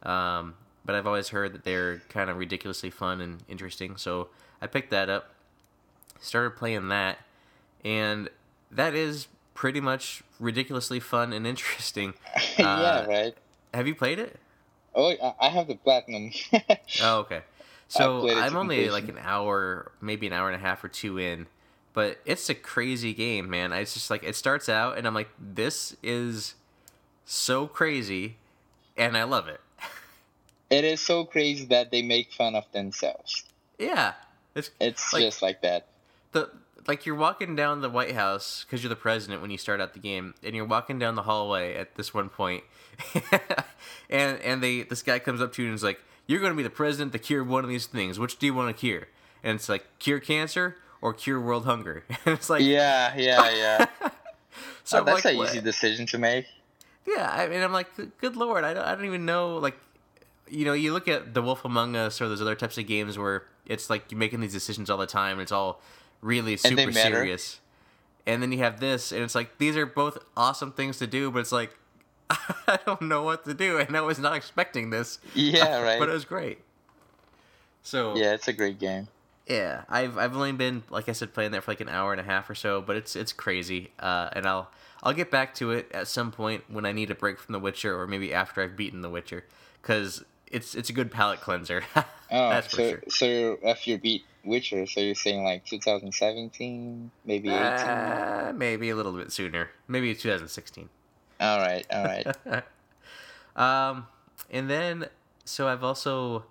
Speaker 1: um, but I've always heard that they're kind of ridiculously fun and interesting. So I picked that up, started playing that, and that is pretty much ridiculously fun and interesting.
Speaker 2: yeah,
Speaker 1: uh,
Speaker 2: right.
Speaker 1: Have you played it?
Speaker 2: Oh, I- have the platinum.
Speaker 1: Oh, okay. So
Speaker 2: played it to
Speaker 1: I'm only
Speaker 2: completion.
Speaker 1: like an hour, maybe an hour and a half or two in, but it's a crazy game, man. It's just like it starts out, and I'm like, this is so crazy, and I love it.
Speaker 2: it is so crazy that they make fun of themselves.
Speaker 1: Yeah, it's
Speaker 2: It's
Speaker 1: Like-
Speaker 2: just like that.
Speaker 1: the like you're walking down the White House because you're the president when you start out the game, and you're walking down the hallway at this one point, and and they this guy comes up to you and is like, "You're going to be the president to cure one of these things. Which do you want to cure?" And it's like cure cancer or cure world hunger. and it's like,
Speaker 2: Yeah, yeah, yeah.
Speaker 1: so
Speaker 2: Oh, that's
Speaker 1: like,
Speaker 2: an easy decision to make.
Speaker 1: Yeah, I mean, I'm like, good- good lord, I don't, I don't even know. Like, you know, you look at The Wolf Among Us or those other types of games where it's like you're making these decisions all the time, and it's all really super
Speaker 2: matter.
Speaker 1: serious. And then you have this, and it's like these are both awesome things to do, but it's like I don't know what to do, and I was not expecting this.
Speaker 2: Yeah, right.
Speaker 1: but it was great. So
Speaker 2: yeah, it's a great game.
Speaker 1: yeah, I've I've only been like I said playing that for like an hour and a half or so, but it's it's crazy. Uh, and I'll I'll get back to it at some point when I need a break from The Witcher, or maybe after I've beaten The Witcher, because it's it's a good palate cleanser.
Speaker 2: Oh,
Speaker 1: That's for
Speaker 2: so
Speaker 1: sure.
Speaker 2: so after you beat Witcher, so you're saying like 2017, maybe 18.
Speaker 1: Uh, maybe a little bit sooner, maybe 2016.
Speaker 2: all right, all right.
Speaker 1: um, and then so I've also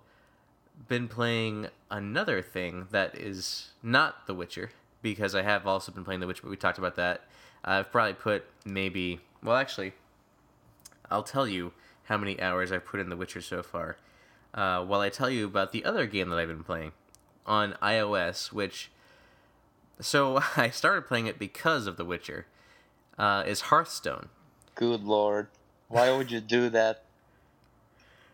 Speaker 1: been playing another thing that is not The Witcher because I have also been playing The Witcher, but we talked about that. I've probably put maybe well, actually, I'll tell you how many hours I've put in The Witcher so far. Uh, while I tell you about the other game that I've been playing on iOS, which so I started playing it because of The Witcher, uh, is Hearthstone.
Speaker 2: Good lord. Why would you do that?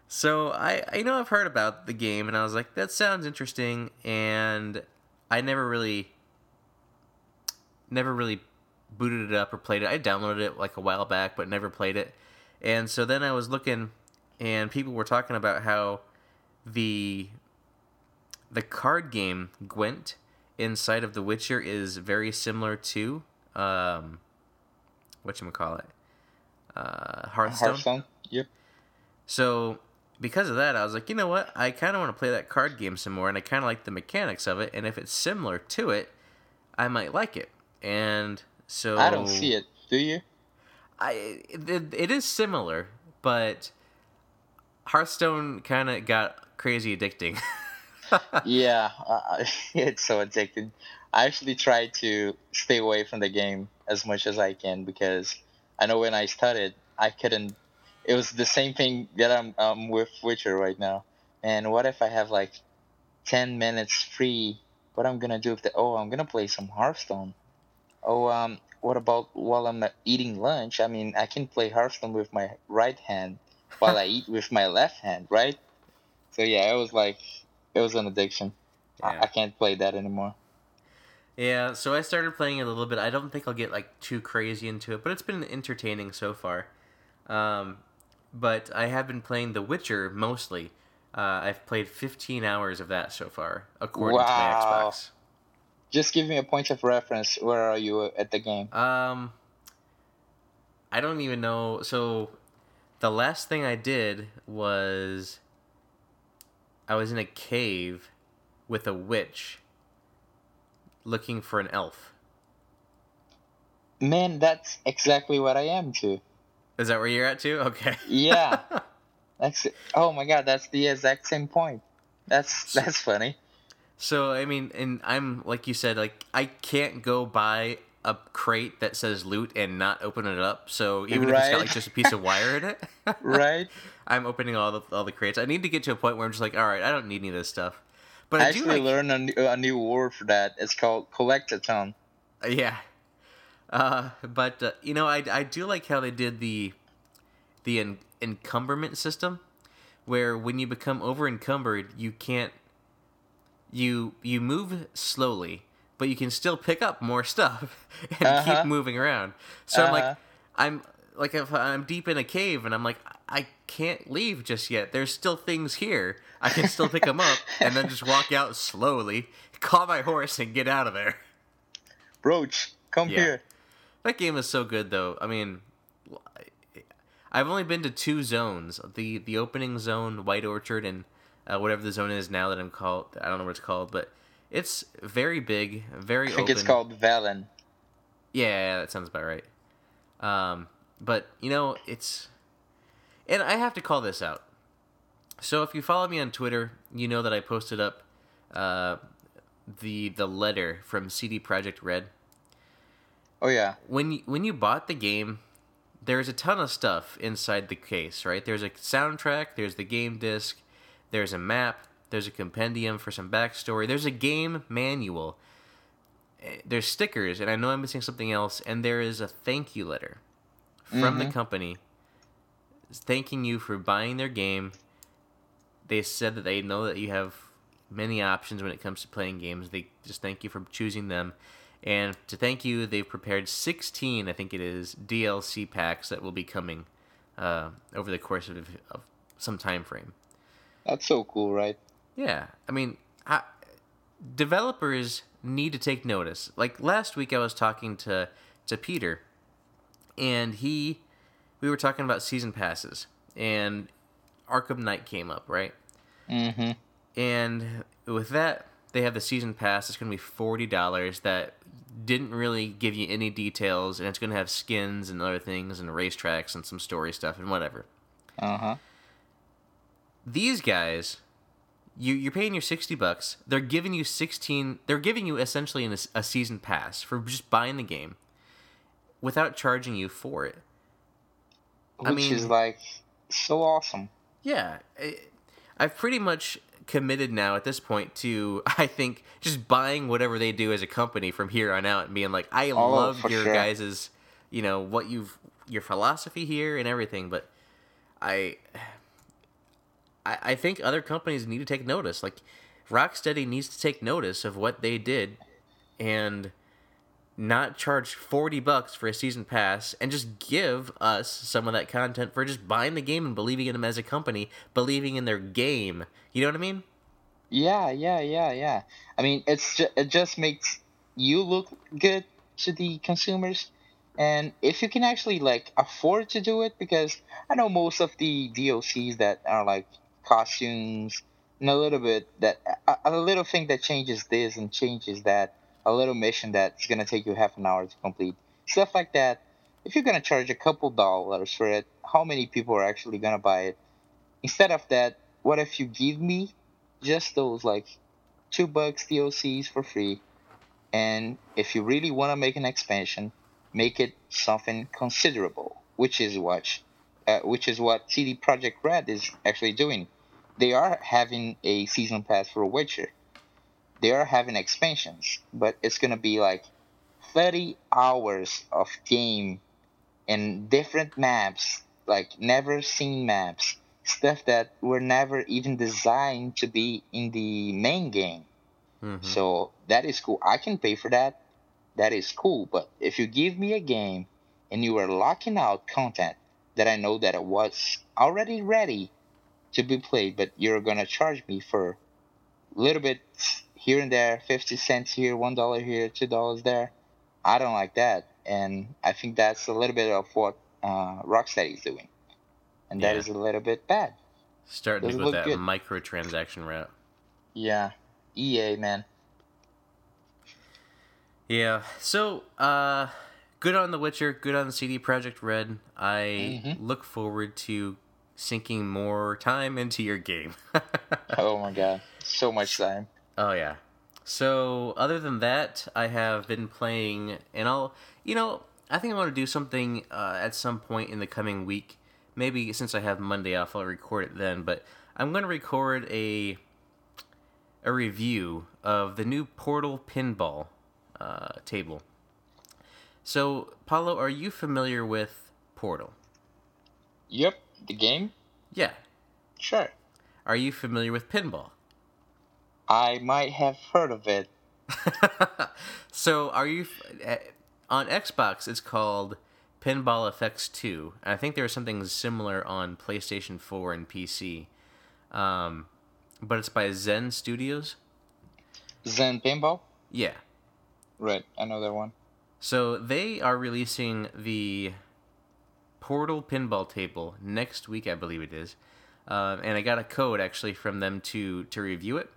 Speaker 1: So I I know I've heard about the game and I was like that sounds interesting and I never really never really booted it up or played it. I downloaded it like a while back but never played it. And so then I was looking and people were talking about how the the card game Gwent inside of The Witcher is very similar to um what you call it uh Hearthstone.
Speaker 2: Hearthstone? Yep.
Speaker 1: So because of that, I was like, you know what? I kind of want to play that card game some more, and I kind of like the mechanics of it. And if it's similar to it, I might like it. And so
Speaker 2: I don't see it. Do you?
Speaker 1: I it, it is similar, but Hearthstone kind of got crazy addicting.
Speaker 2: yeah, uh, it's so addicting. I actually try to stay away from the game as much as I can because I know when I started, I couldn't. It was the same thing that I'm um, with Witcher right now. And what if I have like ten minutes free? What I'm gonna do if the oh I'm gonna play some Hearthstone. Oh um what about while I'm eating lunch? I mean I can play Hearthstone with my right hand while I eat with my left hand, right? So yeah, it was like it was an addiction. I,
Speaker 1: Yeah.
Speaker 2: I can't play that anymore.
Speaker 1: Yeah, so I started playing it a little bit. I don't think I'll get like too crazy into it, but it's been entertaining so far. Um, but I have been playing The Witcher mostly. Uh, I've played 15 hours of that so far, according
Speaker 2: Wow.
Speaker 1: to my Xbox.
Speaker 2: Just give me a point of reference. Where are you at the game?
Speaker 1: Um, I don't even know. So, the last thing I did was I was in a cave with a witch looking for an elf.
Speaker 2: Man, that's exactly what I am too.
Speaker 1: Is that where you're at too? Okay.
Speaker 2: Yeah. That's oh my god, that's the exact same point. That's that's funny.
Speaker 1: So I mean, and I'm like you said, like I can't go buy a crate that says loot and not open it up. So even if it's got like just a piece of wire in it,
Speaker 2: Right?
Speaker 1: I'm opening all the all the crates. I need to get to a point where I'm just like, all right, I don't need any of this stuff. But
Speaker 2: I
Speaker 1: I, do
Speaker 2: actually
Speaker 1: like,
Speaker 2: learned a new, a new word for that. It's called collectathon.
Speaker 1: yeah. Uh, but uh, you know, I I do like how they did the the en- encumberment system, where when you become over encumbered, you can't you you move slowly, but you can still pick up more stuff and
Speaker 2: Uh-huh.
Speaker 1: keep moving around. So I'm like,
Speaker 2: Uh-huh.
Speaker 1: I'm like if I'm deep in a cave and I'm like I can't leave just yet. There's still things here. I can still pick them up and then just walk out slowly, call my horse, and get out of there.
Speaker 2: Roach, come
Speaker 1: Yeah.
Speaker 2: here.
Speaker 1: That game is so good, though. I mean, I've only been to two zones: the the opening zone, White Orchard, and uh, whatever the zone is now that I'm called. I don't know what it's called, but it's very big, very
Speaker 2: I think
Speaker 1: open.
Speaker 2: it's called Velen.
Speaker 1: Yeah, that sounds about right. Um, but you know, it's, and I have to call this out. So if you follow me on Twitter, you know that I posted up uh, the the letter from CD Projekt Red
Speaker 2: Oh yeah.
Speaker 1: when you, when you bought the game, there's a ton of stuff inside the case, right? There's a soundtrack, there's the game disc, there's a map, there's a compendium for some backstory, there's a game manual, eh, there's stickers, and I know I'm missing something else, and there is a thank you letter from the
Speaker 2: Mhm.
Speaker 1: company thanking you for buying their game. They said that they know that you have many options when it comes to playing games. They just thank you for choosing them. And to thank you, they've prepared 16, I think it is, DLC packs that will be coming uh, over the course of, of some time frame.
Speaker 2: That's so cool, right?
Speaker 1: Yeah, I mean, I, developers need to take notice. Like last week, I was talking to to Peter, and he, we were talking about season passes, and Arkham Knight came up, right?
Speaker 2: Mm-hmm.
Speaker 1: And with that, they have the season pass. It's going to be forty dollars. That didn't really give you any details, and it's going to have skins and other things, and racetracks and some story stuff and whatever.
Speaker 2: Uh-huh.
Speaker 1: These guys you you're paying your 60 bucks they're giving you 16 they're giving you essentially an, a season pass for just buying the game without charging you for it
Speaker 2: Which
Speaker 1: I mean-
Speaker 2: is like so awesome.
Speaker 1: yeah I, i've pretty much committed now at this point to i think just buying whatever they do as a company from here on out and being like i
Speaker 2: Oh,
Speaker 1: love your
Speaker 2: sure.
Speaker 1: guys's you know what you've your philosophy here and everything, but I, I, I think other companies need to take notice. Like Rocksteady needs to take notice of what they did, and not charge 40 bucks for a season pass and just give us some of that content for just buying the game and believing in them as a company, believing in their game. You know what I mean?
Speaker 2: Yeah, yeah, yeah, yeah. I mean, it's ju- it just makes you look good to the consumers, and if you can actually like afford to do it, because I know most of the DLCs that are like costumes and a little bit that a, a little thing that changes this and changes that, a little mission that's gonna take you half an hour to complete, stuff like that. If you're gonna charge a couple dollars for it, how many people are actually gonna buy it? Instead of that, what if you give me just those like two bucks DLCs for free. And if you really want to make an expansion, make it something considerable, which is what, uh, which is what CD Projekt Red is actually doing. They are having a season pass for Witcher. They are having expansions, but it's gonna be like 30 hours of game and different maps, like never seen maps stuff that were never even designed to be in the main game. Mm-hmm. So that is cool. I can pay for that. That is cool. But if you give me a game and you are locking out content that I know that it was already ready to be played, but you're gonna charge me for a little bit here and there, fifty cents here, one dollar here, two dollars there. I don't like that, and I think that's a little bit of what uh, Rocksteady is doing and yeah. that is a little bit bad.
Speaker 1: Starting to go that good. microtransaction route.
Speaker 2: Yeah, EA man.
Speaker 1: Yeah. So, uh, good on The Witcher. Good on CD Projekt Red. I mm-hmm. look forward to sinking more time into your game.
Speaker 2: oh my god, so much time.
Speaker 1: Oh yeah. So, other than that, I have been playing, and I'll, you know, I think I want to do something uh, at some point in the coming week maybe since I have Monday off, I'll record it then. But I'm going to record a a review of the new Portal pinball uh, table. So, Paulo, are you familiar with Portal?
Speaker 2: Yep, the game.
Speaker 1: Yeah.
Speaker 2: Sure.
Speaker 1: Are you familiar with pinball?
Speaker 2: I might have heard of it.
Speaker 1: so, are you eh, on Xbox? It's called Pinball FX 2. I think there was something similar on PlayStation 4 and PC. Um, but it's by Zen Studios.
Speaker 2: Zen Pinball?
Speaker 1: Yeah.
Speaker 2: Right, I know that one.
Speaker 1: So they are releasing the Portal Pinball table next week, I believe it is. Uh, and I got a code actually from them to to review it.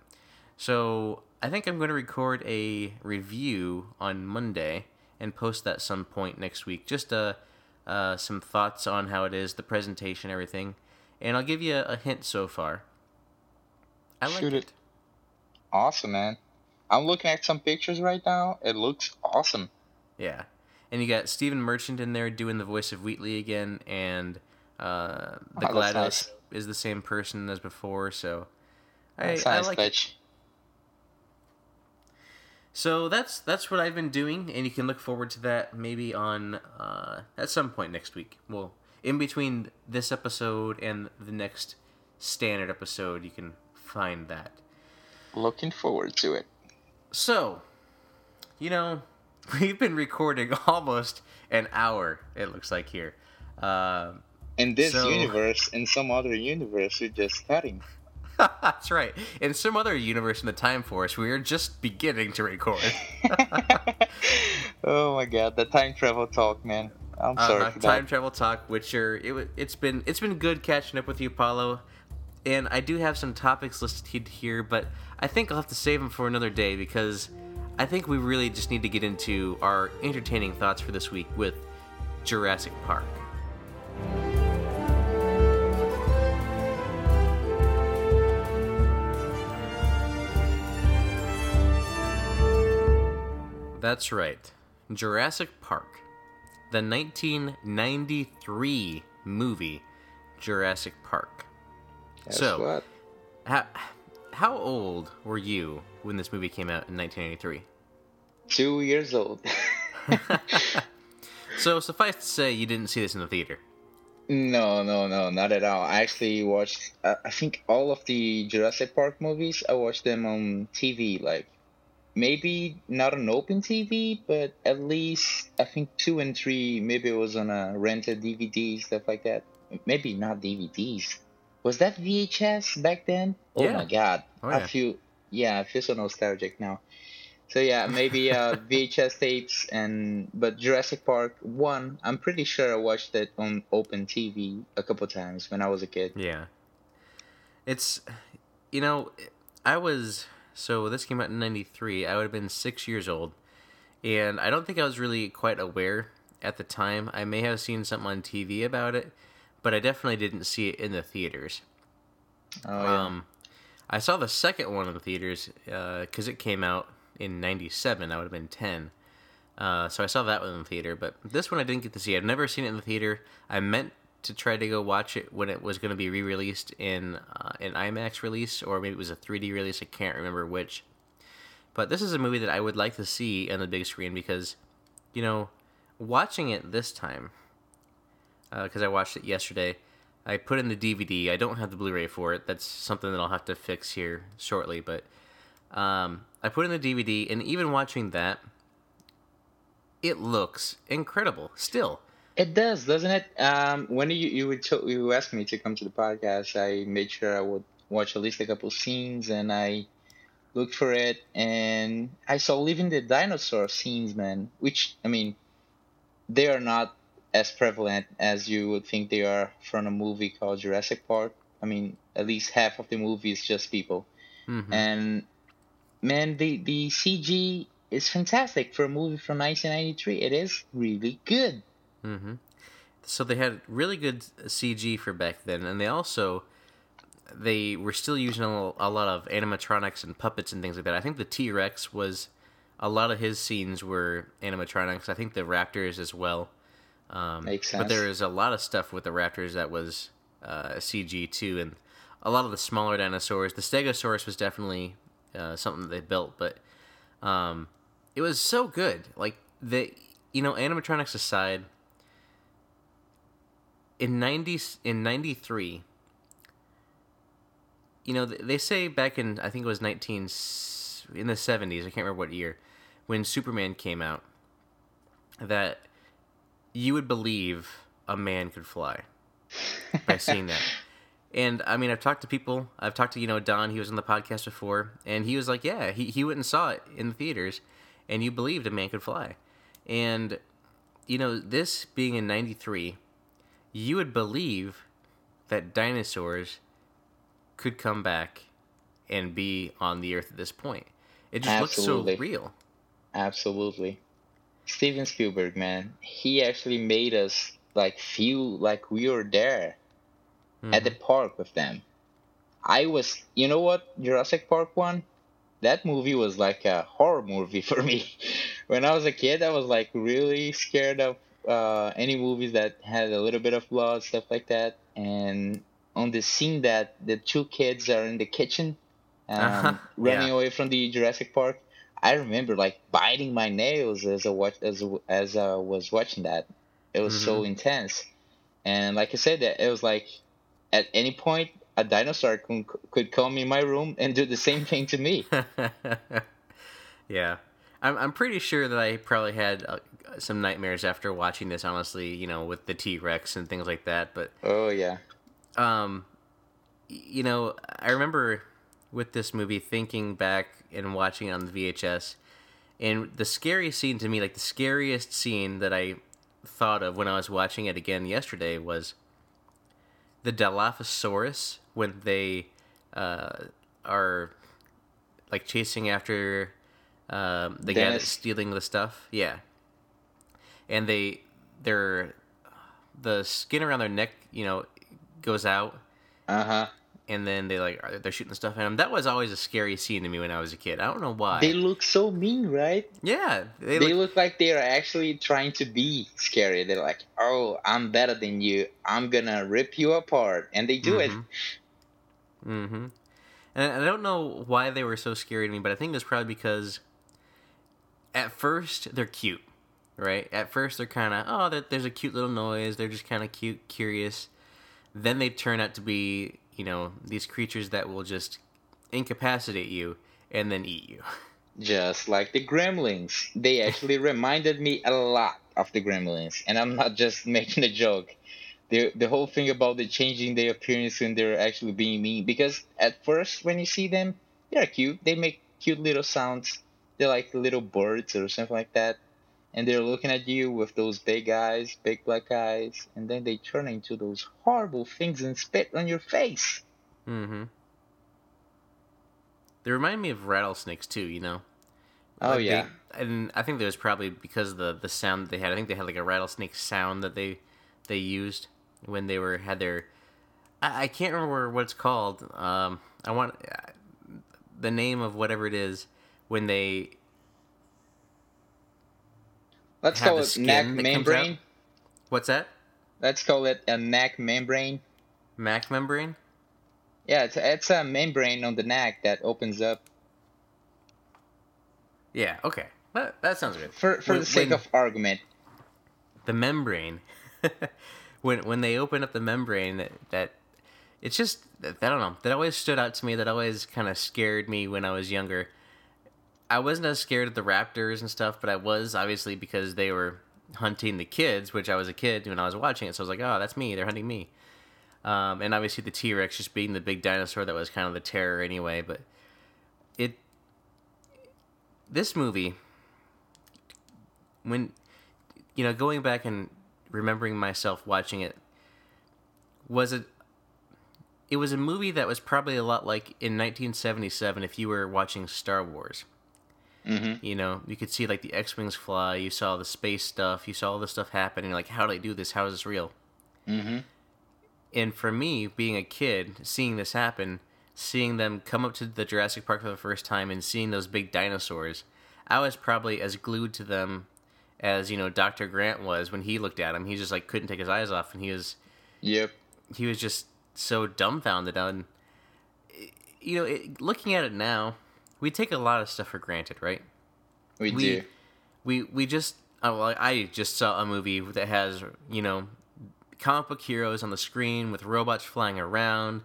Speaker 1: So I think I'm going to record a review on Monday and post that some point next week. Just uh, uh, some thoughts on how it is, the presentation, everything, and I'll give you a, a hint so far.
Speaker 2: I like Shoot it. it. Awesome, man. I'm looking at some pictures right now. It looks awesome.
Speaker 1: Yeah, and you got Stephen Merchant in there doing the voice of Wheatley again, and uh, the oh, GLaDOS nice. is the same person as before. So I, nice I like it. So that's that's what I've been doing, and you can look forward to that maybe on uh, at some point next week. Well, in between this episode and the next standard episode, you can find that.
Speaker 2: Looking forward to it.
Speaker 1: So, you know, we've been recording almost an hour. It looks like here. Uh,
Speaker 2: in this so... universe, in some other universe, we're just starting.
Speaker 1: That's right. In some other universe in the Time Force, we are just beginning to record.
Speaker 2: oh my god, the time travel talk, man. I'm uh, sorry. Uh,
Speaker 1: time
Speaker 2: that.
Speaker 1: travel talk, Witcher. It it's been it's been good catching up with you, Paulo. And I do have some topics listed here, but I think I'll have to save them for another day because I think we really just need to get into our entertaining thoughts for this week with Jurassic Park. That's right. Jurassic Park. The 1993 movie Jurassic Park.
Speaker 2: Guess so, what?
Speaker 1: How, old were you when this movie came out in 1983?
Speaker 2: Two years old.
Speaker 1: So suffice to say, you didn't see this in the theater.
Speaker 2: No, no, no, not at all. I actually watched. Uh, I think all of the Jurassic Park movies. I watched them on TV. Like maybe not on open TV, but at least I think two and three. Maybe it was on a rented DVD stuff like that. Maybe not DVDs. Was that VHS back then? Oh
Speaker 1: Yeah.
Speaker 2: my god!
Speaker 1: Oh,
Speaker 2: I
Speaker 1: yeah.
Speaker 2: feel yeah, I feel so nostalgic now. So yeah, maybe uh, VHS tapes and but Jurassic Park one, I'm pretty sure I watched it on open TV a couple times when I was a kid.
Speaker 1: Yeah. It's, you know, I was, so this came out in 93. I would have been six years old. And I don't think I was really quite aware at the time. I may have seen something on TV about it, but I definitely didn't see it in the theaters.
Speaker 2: Oh yeah.
Speaker 1: Um, I saw the second one in the theaters because it came out in '97. I would have been ten, uh, so I saw that one in the theater. But this one I didn't get to see. I've never seen it in the theater. I meant to try to go watch it when it was going to be re-released in uh, an IMAX release, or maybe it was a 3D release. I can't remember which. But this is a movie that I would like to see on the big screen because, you know, watching it this time, because I watched it yesterday. I put in the DVD. I don't have the Blu-ray for it. That's something that I'll have to fix here shortly. But um, I put in the DVD, and even watching that, it looks incredible. Still,
Speaker 2: It does, doesn't it? Um, when you you would to, you asked me to come to the podcast, I made sure I would watch at least a couple scenes, and I looked for it, and I saw Living the Dinosaur scenes, man. Which I mean, they are not as prevalent as you would think they are from a movie called Jurassic Park. I mean, at least half of the movie is just people,
Speaker 1: Mhm.
Speaker 2: and man, the the CG is fantastic for a movie from 1993. It is really good.
Speaker 1: hmm So they had really good CG for back then, and they also they were still using a, a lot of animatronics and puppets and things like that. I think the T Rex was a lot of his scenes were animatronics. I think the Raptors as well. Um,
Speaker 2: Makes
Speaker 1: But
Speaker 2: sense.
Speaker 1: there is a lot of stuff with the Raptors that was uh, CG too, and a lot of the smaller dinosaurs. The Stegosaurus was definitely uh, something that they built, but um, it was so good. Like the you know animatronics aside, in ninety in ninety three. You know they say back in I think it was nineteen in the seventies. I can't remember what year when Superman came out. That you would believe a man could fly by seeing that. And I mean, I've talked to people. I've talked to you know Don. He was on the podcast before, and he was like, "Yeah, he he went and saw it in the theaters, and you believed a man could fly." And you know, this being in '93, you would believe that dinosaurs could come back and be on the Earth at this point. It just
Speaker 2: Absolutely.
Speaker 1: looks so real.
Speaker 2: Absolutely. Steven Spielberg, man, he actually made us like feel like we were there at the park with them. I was, you know what, Jurassic Park one, that movie was like a horror movie for me. when I was a kid, I was like really scared of uh, any movies that had a little bit of blood, stuff like that. And on the scene that the two kids are in the kitchen, um,
Speaker 1: Uh-huh,
Speaker 2: running
Speaker 1: yeah.
Speaker 2: away from the Jurassic Park, I remember like biting my nails as I watch as as I was watching that. It was so intense, and like I said, that it was like at any point a dinosaur could, could come in my room and do the same thing to me.
Speaker 1: yeah, I'm I'm pretty sure that I probably had uh, some nightmares after watching this. Honestly, you know, with the T Rex and things like that. But
Speaker 2: oh yeah,
Speaker 1: um, you know, I remember with this movie thinking back and watching it on the VHS, and the scary scene to me, like the scariest scene that I thought of when I was watching it again yesterday was the Dilophosaurus when they uh, are like chasing after um, the guy that's stealing the stuff. Yeah, and they they're the skin around their neck, you know, goes out,
Speaker 2: uh huh.
Speaker 1: And then they like they're shooting stuff at him. That was always a scary scene to me when I was a kid. I don't know why.
Speaker 2: They look so mean, right?
Speaker 1: yeah, they,
Speaker 2: They
Speaker 1: look,
Speaker 2: look like they are actually trying to be scary. They're like, "Oh, I'm better than you. I'm gonna rip you apart," and they do it.
Speaker 1: Mm-hmm. And I don't know why they were so scary to me, but I think it's probably because at first they're cute. right? At first, they're kind of oh, there's a cute little noise. They're just kind of cute, curious. Then they turn out to be, you know, these creatures that will just incapacitate you and then eat you.
Speaker 2: Just like the Gremlins. They actually reminded me a lot of the Gremlins. And I'm not just making a joke. The, the whole thing about the changing their appearance when they're actually being mean. Because at first, when you see them, they're cute. They make cute little sounds. They're like little birds or something like that. And they're looking at you with those big eyes, big black eyes. And then they turn into those horrible things and spit on your face.
Speaker 1: Mm-hmm. They remind me of rattlesnakes too, you know.
Speaker 2: Oh,
Speaker 1: Like, they-
Speaker 2: yeah.
Speaker 1: and I think that was probably because of the the sound that they had. I think they had like a rattlesnake sound that they they used when they were had their. I, I can't remember what it's called. Um, I want uh, the name of whatever it is when they
Speaker 2: Let's call it neck membrane.
Speaker 1: what's that
Speaker 2: Let's call it a neck membrane.
Speaker 1: Mac membrane.
Speaker 2: Yeah, it's it's a membrane on the neck that opens up
Speaker 1: Yeah. Okay. That, that sounds good.
Speaker 2: for for
Speaker 1: When-
Speaker 2: the sake of argument.
Speaker 1: the membrane when when they open up the membrane that, that it's just i don't know that always stood out to me that always kind of scared me when i was younger i wasn't as scared of the raptors and stuff but i was obviously because they were hunting the kids which i was a kid when i was watching it so i was like oh that's me they're hunting me um, and obviously the t-rex just being the big dinosaur that was kind of the terror anyway but it this movie when you know going back and remembering myself watching it was it it was a movie that was probably a lot like in 1977 if you were watching Star Wars.
Speaker 2: Mm-hmm.
Speaker 1: You know, you could see like the X-wings fly, you saw the space stuff, you saw all this stuff happening like how do they do this? How is this real?
Speaker 2: Mm-hmm.
Speaker 1: And for me, being a kid, seeing this happen, seeing them come up to the Jurassic Park for the first time and seeing those big dinosaurs, I was probably as glued to them as, you know, Dr. Grant was when he looked at them. He just like couldn't take his eyes off and he was
Speaker 2: Yep.
Speaker 1: he was just so dumbfounded on you know, it, looking at it now, we take a lot of stuff for granted, right?
Speaker 2: We,
Speaker 1: We-
Speaker 2: do.
Speaker 1: we we just oh, well, I just saw a movie that has you know comic book heroes on the screen with robots flying around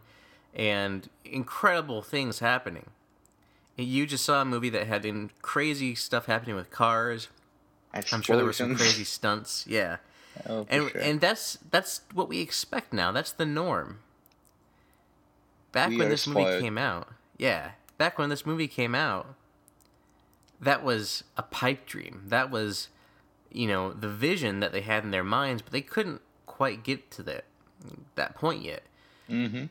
Speaker 1: and incredible things happening. And You just saw a movie that had in crazy stuff happening with cars. I'm sure there were some crazy stunts. Yeah,
Speaker 2: Oh,
Speaker 1: and
Speaker 2: sure.
Speaker 1: and that's that's what we expect now. That's the norm. Back
Speaker 2: We
Speaker 1: when this movie came out, yeah, back when this movie came out, that was a pipe dream. That was, you know, the vision that they had in their minds, but they couldn't quite get to that that point yet.
Speaker 2: mm-hmm.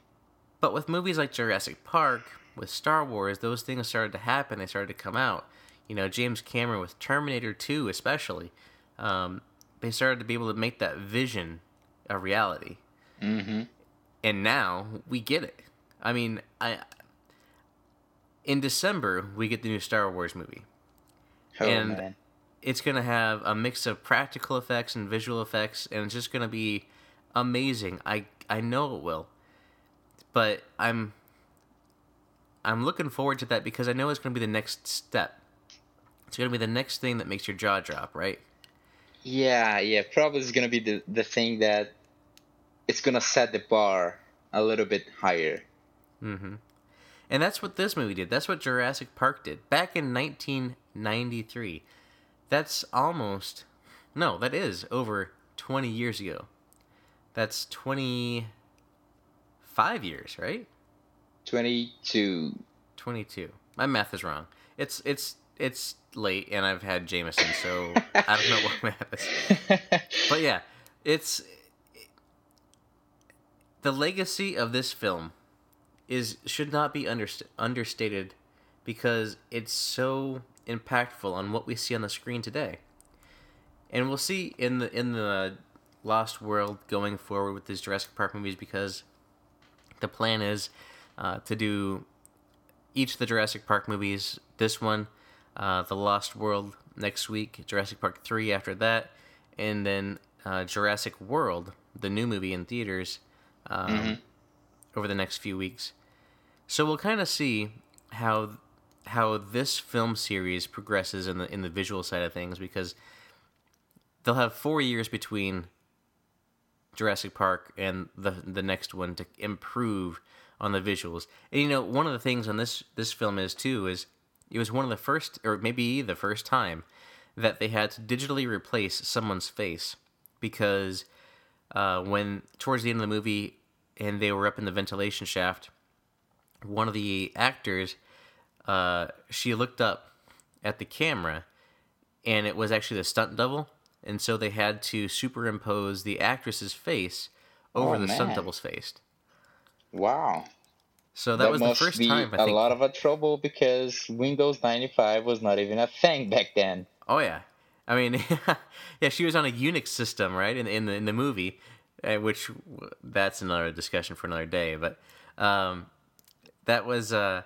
Speaker 1: But with movies like Jurassic Park, with Star Wars, those things started to happen. They started to come out. You know, James Cameron with Terminator 2, especially, um, they started to be able to make that vision a reality.
Speaker 2: Mm-hmm.
Speaker 1: And now we get it. I mean, I in December we get the new Star Wars movie.
Speaker 2: Oh
Speaker 1: And-
Speaker 2: man.
Speaker 1: It's going to have a mix of practical effects and visual effects and it's just going to be amazing. I I know it will. But I'm I'm looking forward to that because I know it's going to be the next step. It's going to be the next thing that makes your jaw drop, right?
Speaker 2: Yeah, yeah. Probably is gonna be the the thing that it's gonna set the bar a little bit higher.
Speaker 1: Mm-hmm. And that's what this movie did. That's what Jurassic Park did back in 1993. That's almost no, that is over 20 years ago. That's 25 years, right?
Speaker 2: Twenty two.
Speaker 1: 22. My math is wrong. It's it's it's late and I've had Jameson, so I don't know what math is. But yeah, it's the legacy of this film is should not be underst- understated because it's so impactful on what we see on the screen today. And we'll see in the in the Lost World going forward with these Jurassic Park movies because the plan is uh, to do each of the Jurassic Park movies. This one, uh, The Lost World next week, Jurassic Park 3 after that, and then uh, Jurassic World, the new movie in theaters, um,
Speaker 2: Mhm.
Speaker 1: Over the next few weeks. So we'll kind of see how how this film series progresses in the in the visual side of things because they'll have four years between Jurassic Park and the the next one to improve on the visuals. And you know, one of the things on this this film is too is it was one of the first, or maybe the first time, that they had to digitally replace someone's face because uh, when towards the end of the movie and they were up in the ventilation shaft, one of the actors, uh, she looked up at the camera, and it was actually the stunt double, and so they had to superimpose the actress's face over
Speaker 2: Oh,
Speaker 1: the stunt double's face.
Speaker 2: Wow.
Speaker 1: So that, was the first time I
Speaker 2: a
Speaker 1: think.
Speaker 2: lot of a trouble because Windows 95 was not even a thing back then.
Speaker 1: Oh yeah, I mean, yeah, she was on a Unix system, right? In in the in the movie, which that's another discussion for another day. But um, that was uh,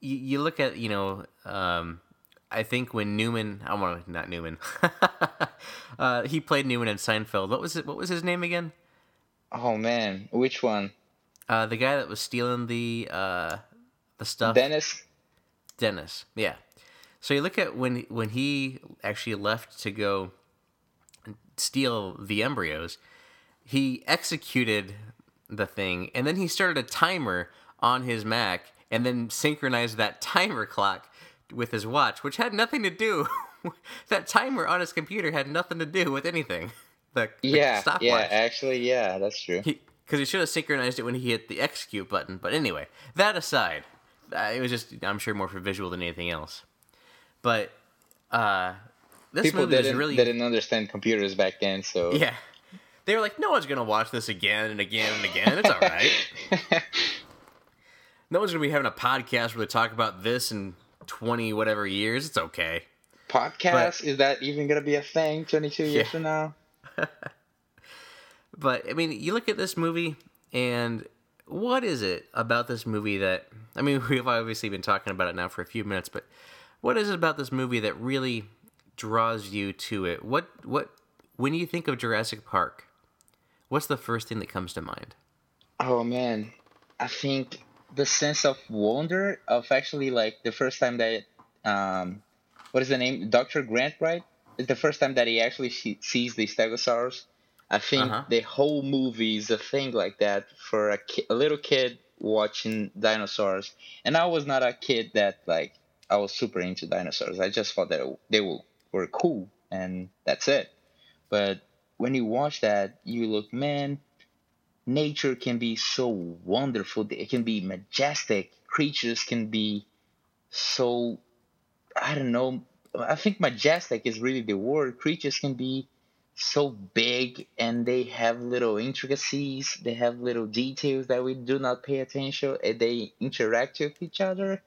Speaker 1: you, you look at you know um, I think when Newman, I want to not Newman, uh, he played Newman in Seinfeld. What was it? What was his name again?
Speaker 2: Oh man, which one?
Speaker 1: Uh, the guy that was stealing the uh, the stuff.
Speaker 2: Dennis?
Speaker 1: Dennis. Yeah. So you look at when when he actually left to go steal the embryos, he executed the thing and then he started a timer on his Mac and then synchronized that timer clock with his watch, which had nothing to do that timer on his computer had nothing to do with anything. The, the
Speaker 2: Yeah, yeah, actually, yeah, that's true.
Speaker 1: Because he, should have synchronized it when he hit the execute button. But anyway, that aside, uh, it was just, I'm sure, more for visual than anything else. But uh, this
Speaker 2: People
Speaker 1: movie
Speaker 2: didn't,
Speaker 1: really.
Speaker 2: didn't understand computers back then, so.
Speaker 1: Yeah. They were like, no one's going to watch this again and again and again. It's all right. no one's going to be having a podcast where they talk about this in 20 whatever years. It's okay.
Speaker 2: Podcast, is that even going to be a thing 22 years
Speaker 1: Yeah.
Speaker 2: from now?
Speaker 1: But I mean, you look at this movie, and what is it about this movie that I mean, we've obviously been talking about it now for a few minutes, but what is it about this movie that really draws you to it? What what when you think of Jurassic Park, what's the first thing that comes to mind?
Speaker 2: Oh man, I think the sense of wonder of actually like the first time that um, what is the name? Dr. Grant, right? It's the first time that he actually sees the Stegosaurus. I think
Speaker 1: Uh-huh.
Speaker 2: the whole movie is a thing like that for a, ki- a little kid watching dinosaurs. And I was not a kid that like I was super into dinosaurs. I just thought that they were, were cool and that's it. But when you watch that, you look, man, nature can be so wonderful. It can be majestic. Creatures can be so, I don't know. I think majestic is really the word. Creatures can be so big and they have little intricacies. They have little details that we do not pay attention. And they interact with each other.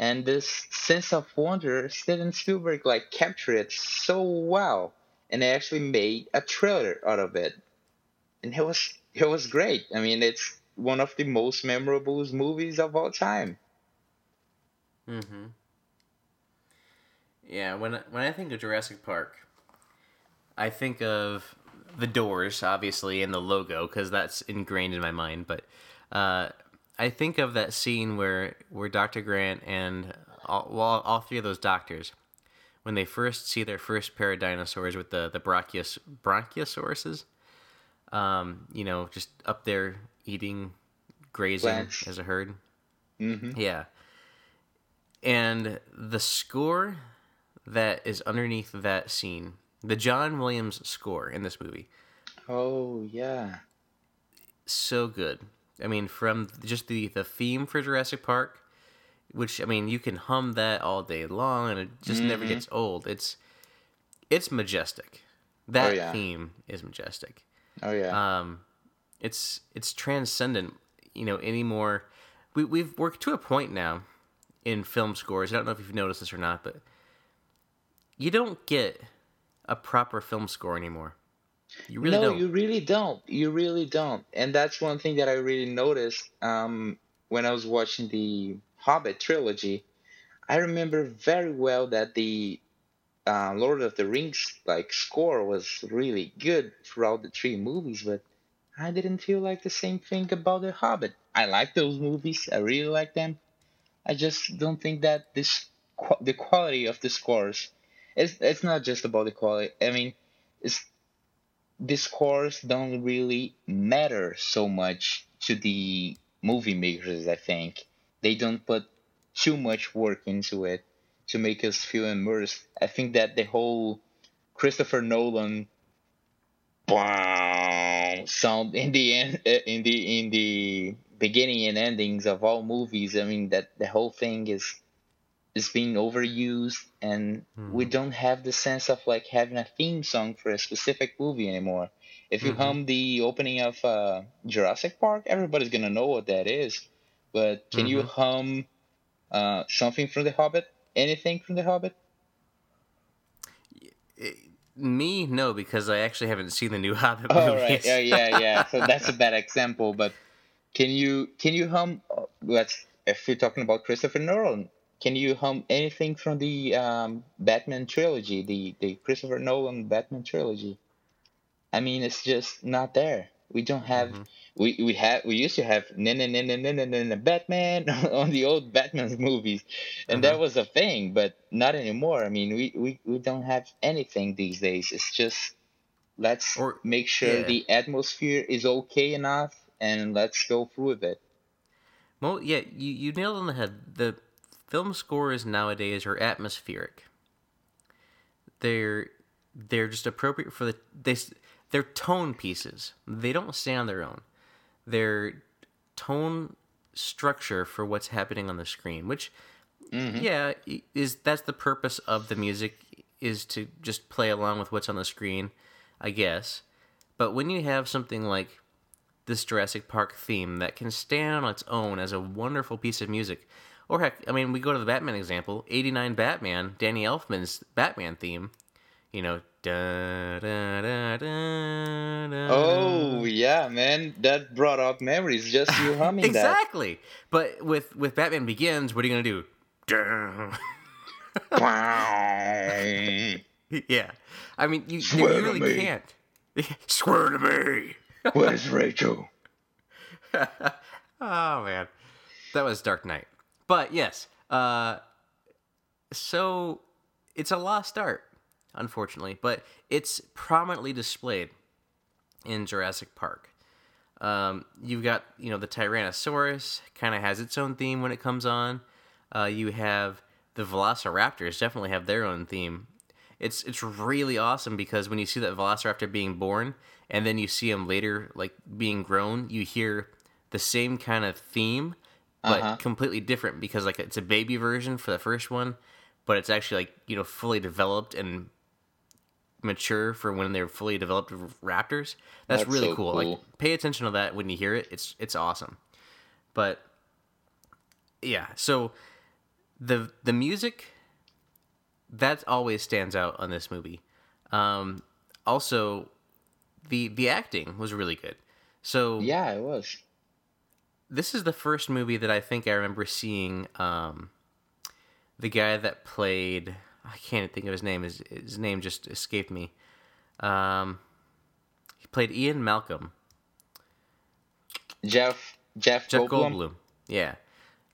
Speaker 2: And this sense of wonder, Steven Spielberg like captured it so well, and actually made a trailer out of it and it was it was great. I mean, it's one of the most memorable movies of all time.
Speaker 1: Mm-hmm. Yeah, when when I think of Jurassic Park, I think of the doors, obviously, and the logo because that's ingrained in my mind. But uh, I think of that scene where where Dr. Grant and all, well, all three of those doctors, when they first see their first pair of dinosaurs with the the Brachios, Bronchiosauruses, um, you know, just up there eating, grazing as a herd.
Speaker 2: hmm
Speaker 1: Yeah. And the score that is underneath that scene, the John Williams score in this movie,
Speaker 2: Oh yeah,
Speaker 1: so good. I mean, from just the the theme for Jurassic Park, which I mean, you can hum that all day long, and it just never
Speaker 2: Mhm.
Speaker 1: gets old. It's it's majestic. That
Speaker 2: Oh, yeah.
Speaker 1: theme is majestic.
Speaker 2: oh yeah.
Speaker 1: um, it's it's transcendent. You know, anymore. We we've worked to a point now in film scores. I don't know if you've noticed this or not, but you don't get a proper film score anymore. You really
Speaker 2: no,
Speaker 1: don't.
Speaker 2: you really don't. You really don't. And that's one thing that I really noticed um, when I was watching the Hobbit trilogy. I remember very well that the uh, Lord of the Rings like score was really good throughout the three movies, but I didn't feel like the same thing about the Hobbit. I like those movies. I really like them. I just don't think that this qu- the quality of the scores. it's it's not just about the quality. I mean, it's scores don't really matter so much to the movie makers. I think they don't put too much work into it to make us feel immersed. I think that the whole Christopher Nolan sound in the end uh, in the in the beginning and endings of all movies i mean that the whole thing is is being overused and mm-hmm. we don't have the sense of like having a theme song for a specific movie anymore if you mm-hmm. hum the opening of uh, jurassic park everybody's gonna know what that is but can mm-hmm. you hum uh, something from the hobbit anything from the hobbit
Speaker 1: me, no, because I actually haven't seen the new Hobbit
Speaker 2: oh, movies. right, yeah, yeah, yeah. So that's a bad example. But can you can you hum? Let's if you're talking about Christopher Nolan, can you hum anything from the um, Batman trilogy, the the Christopher Nolan Batman trilogy? I mean, it's just not there. We don't have. Mm-hmm. We we have we used to have na na na na na na na Batman on the old Batman movies, and uh-huh. that was a thing. But not anymore. I mean, we we, we don't have anything these days. It's just let's or, make sure yeah. the atmosphere is okay enough, and let's go through with it.
Speaker 1: Well, yeah, you you nailed on the head. The film scores nowadays are atmospheric. They're they're just appropriate for the they they're tone pieces. They don't stand on their own. They're tone structure for what's happening on the screen, which mm-hmm. yeah, is that's the purpose of the music is to just play along with what's on the screen, I guess. But when you have something like this Jurassic Park theme that can stand on its own as a wonderful piece of music, or heck, I mean, we go to the Batman example, 89 Batman, Danny Elfman's Batman theme, you know, Da, da, da,
Speaker 2: da, da. Oh yeah, man, that brought up memories. Just you humming
Speaker 1: exactly. That. But with with Batman Begins, what are you gonna do? yeah, I mean, you, you really me. can't. Swear to me.
Speaker 2: Where's Rachel?
Speaker 1: oh man, that was Dark Knight. But yes, uh, so it's a lost art unfortunately, but it's prominently displayed in Jurassic Park. Um, you've got you know the Tyrannosaurus kind of has its own theme when it comes on. Uh, you have the Velociraptors definitely have their own theme. It's it's really awesome because when you see that Velociraptor being born and then you see him later like being grown, you hear the same kind of theme but uh-huh. completely different because like it's a baby version for the first one, but it's actually like you know fully developed and mature for when they're fully developed raptors. That's, That's really so cool. cool. Like pay attention to that when you hear it. It's it's awesome. But yeah, so the the music that always stands out on this movie. Um, also, the the acting was really good. So
Speaker 2: yeah, it was.
Speaker 1: This is the first movie that I think I remember seeing um, the guy that played I can't think of his name. His his name just escaped me. Um, he played Ian Malcolm.
Speaker 2: Jeff Jeff
Speaker 1: Jeff Goldblum. Goldblum. Yeah,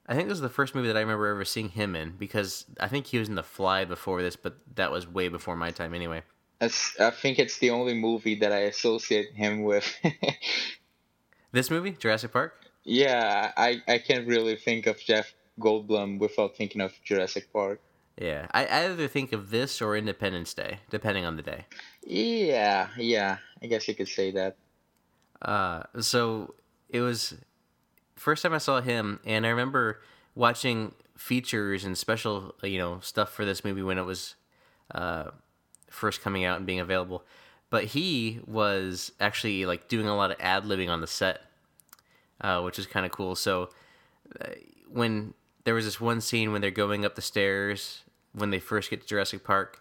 Speaker 1: I think this is the first movie that I remember ever seeing him in because I think he was in The Fly before this, but that was way before my time anyway.
Speaker 2: I think it's the only movie that I associate him with.
Speaker 1: this movie, Jurassic Park.
Speaker 2: Yeah, I I can't really think of Jeff Goldblum without thinking of Jurassic Park.
Speaker 1: Yeah, I, I either think of this or Independence Day, depending on the day.
Speaker 2: Yeah, yeah, I guess you could say that.
Speaker 1: Uh, so it was first time I saw him, and I remember watching features and special, you know, stuff for this movie when it was uh, first coming out and being available. But he was actually like doing a lot of ad libbing on the set, uh, which is kind of cool. So uh, when there was this one scene when they're going up the stairs when they first get to Jurassic Park,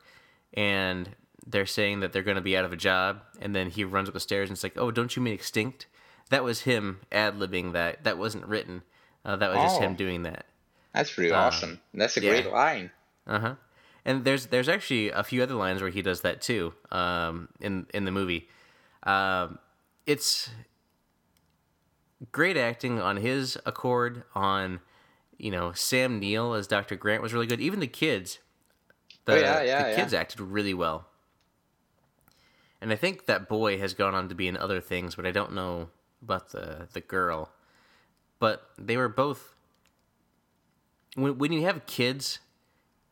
Speaker 1: and they're saying that they're going to be out of a job, and then he runs up the stairs and it's like, "Oh, don't you mean extinct?" That was him ad libbing that. That wasn't written. Uh, that was oh, just him oh. doing that.
Speaker 2: That's pretty uh, awesome. That's a yeah. great line.
Speaker 1: Uh huh. And there's there's actually a few other lines where he does that too. Um, in in the movie, um, it's great acting on his accord. On you know Sam Neill as Dr. Grant was really good. Even the kids The,
Speaker 2: Oh, yeah, yeah,
Speaker 1: the
Speaker 2: yeah.
Speaker 1: kids acted really well. And I think that boy has gone on to be in other things, but I don't know about the the girl. But they were both when when you have kids,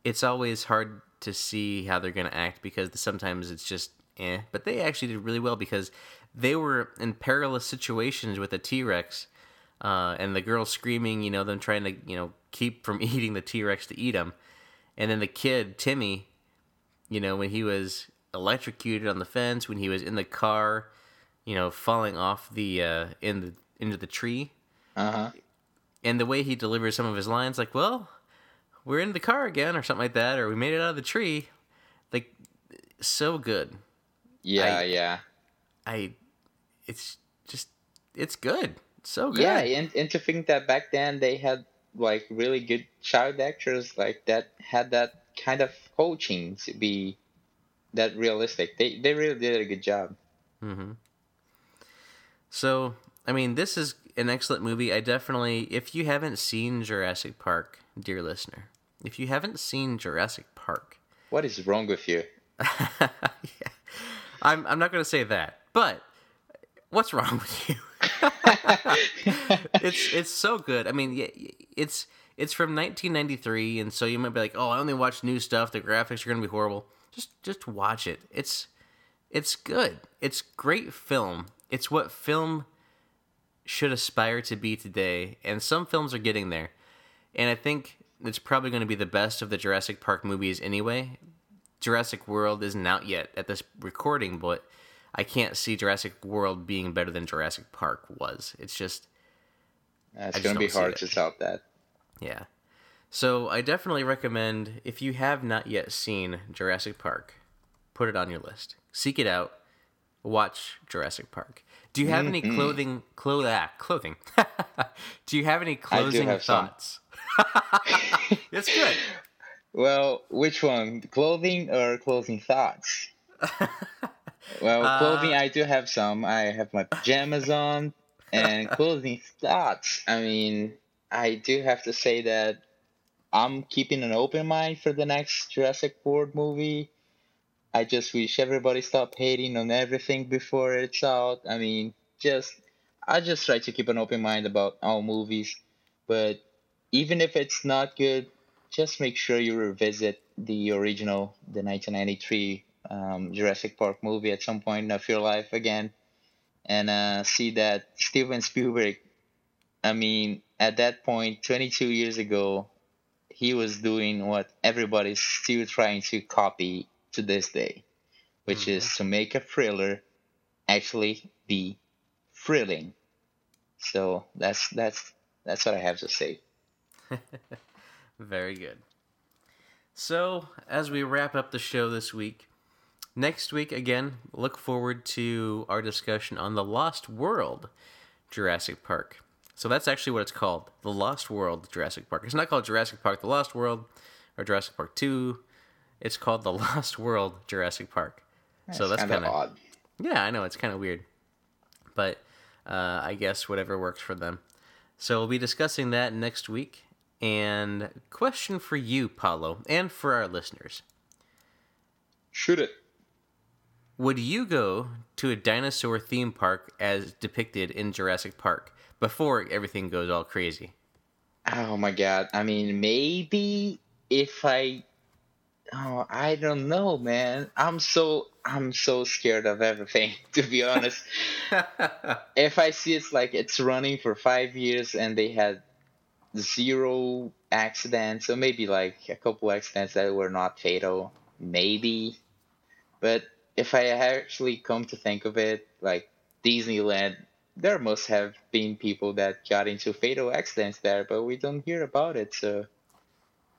Speaker 1: it's always hard to see how they're going to act because sometimes it's just eh. But they actually did really well because they were in perilous situations with a T Rex, uh, and the girl screaming, you know, them trying to you know keep from eating the T Rex to eat him, and then the kid Timmy, you know, when he was electrocuted on the fence, when he was in the car, you know, falling off the uh, in the into the tree
Speaker 2: Uh huh.
Speaker 1: and the way he delivers some of his lines, like, "Well, we're in the car again," or something like that, or "We made it out of the tree," like, so good.
Speaker 2: Yeah,
Speaker 1: I-
Speaker 2: yeah.
Speaker 1: I, it's just, it's good, so good.
Speaker 2: Yeah, and, and to think that back then they had like really good child actors like that had that kind of coaching to be that realistic. They they really did a good job.
Speaker 1: Mm-hmm. So, I mean, this is an excellent movie. I definitely, if you haven't seen Jurassic Park, dear listener, if you haven't seen Jurassic Park,
Speaker 2: What is wrong with you?
Speaker 1: yeah. I'm I'm not going to say that, but what's wrong with you? it's it's so good. I mean, it's it's from 1993, and so you might be like, "Oh, I only watch new stuff. The graphics are going to be horrible." Just just watch it. It's it's good. It's great film. It's what film should aspire to be today, and some films are getting there. And I think it's probably going to be the best of the Jurassic Park movies anyway. Jurassic World isn't out yet at this recording, but I can't see Jurassic World being better than Jurassic Park was. It's just
Speaker 2: it's gonna be hard to top that.
Speaker 1: yeah. So I definitely recommend if you have not yet seen Jurassic Park, put it on your list. Seek it out. Watch Jurassic Park. Do you have any
Speaker 2: Mhm.
Speaker 1: clothing clo- ah, clothing? Do you have any closing
Speaker 2: have
Speaker 1: thoughts? That's good.
Speaker 2: Well, which one? Clothing or closing thoughts? Well,
Speaker 1: Uh,
Speaker 2: clothing I do have some. I have my pajamas on, and closing thoughts. I mean, I do have to say that I'm keeping an open mind for the next Jurassic World movie. I just wish everybody stop hating on everything before it's out. I mean, just I just try to keep an open mind about all movies, but even if it's not good, just make sure you revisit the original, the 1993 um, Jurassic Park movie at some point of your life again, and uh, see that Steven Spielberg. I mean, at that point, 22 years ago, he was doing what everybody's still trying to copy to this day, which
Speaker 1: Mhm.
Speaker 2: is to make a thriller actually be thrilling. So that's that's that's what I have to say.
Speaker 1: Very good. So, as we wrap up the show this week, next week, again, look forward to our discussion on The Lost World Jurassic Park. So, that's actually what it's called The Lost World Jurassic Park. It's not called Jurassic Park The Lost World or Jurassic Park 2. It's called The Lost World Jurassic Park. so, that's kind of
Speaker 2: odd.
Speaker 1: yeah, I know it's kind of weird, but uh, I guess whatever works for them. So we'll be discussing that next week. And question for you, Paulo, and for our listeners:
Speaker 2: Shoot it.
Speaker 1: Would you go to a dinosaur theme park as depicted in Jurassic Park before everything goes all crazy?
Speaker 2: Oh my god. I mean, maybe if I Oh, I don't know, man. I'm so I'm so scared of everything, to be honest. if I see it's like it's running for 5 years and they had zero accidents, or maybe like a couple accidents that were not fatal, maybe. But if I actually come to think of it, like Disneyland, there must have been people that got into fatal accidents there, but we don't hear about it. So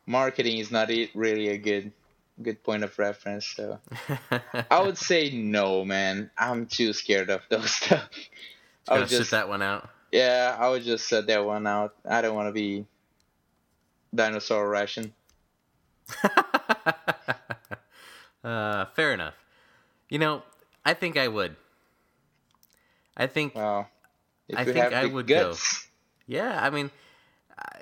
Speaker 2: marketing is not really a good good point of reference. So I would say no, man. I'm too scared of those stuff. I would just
Speaker 1: that one out.
Speaker 2: yeah, I would just set that one out. I don't want to be dinosaur ration.
Speaker 1: uh, fair enough. You know, I think I would. I think
Speaker 2: Well,
Speaker 1: I think I would go. Yeah, I mean, I,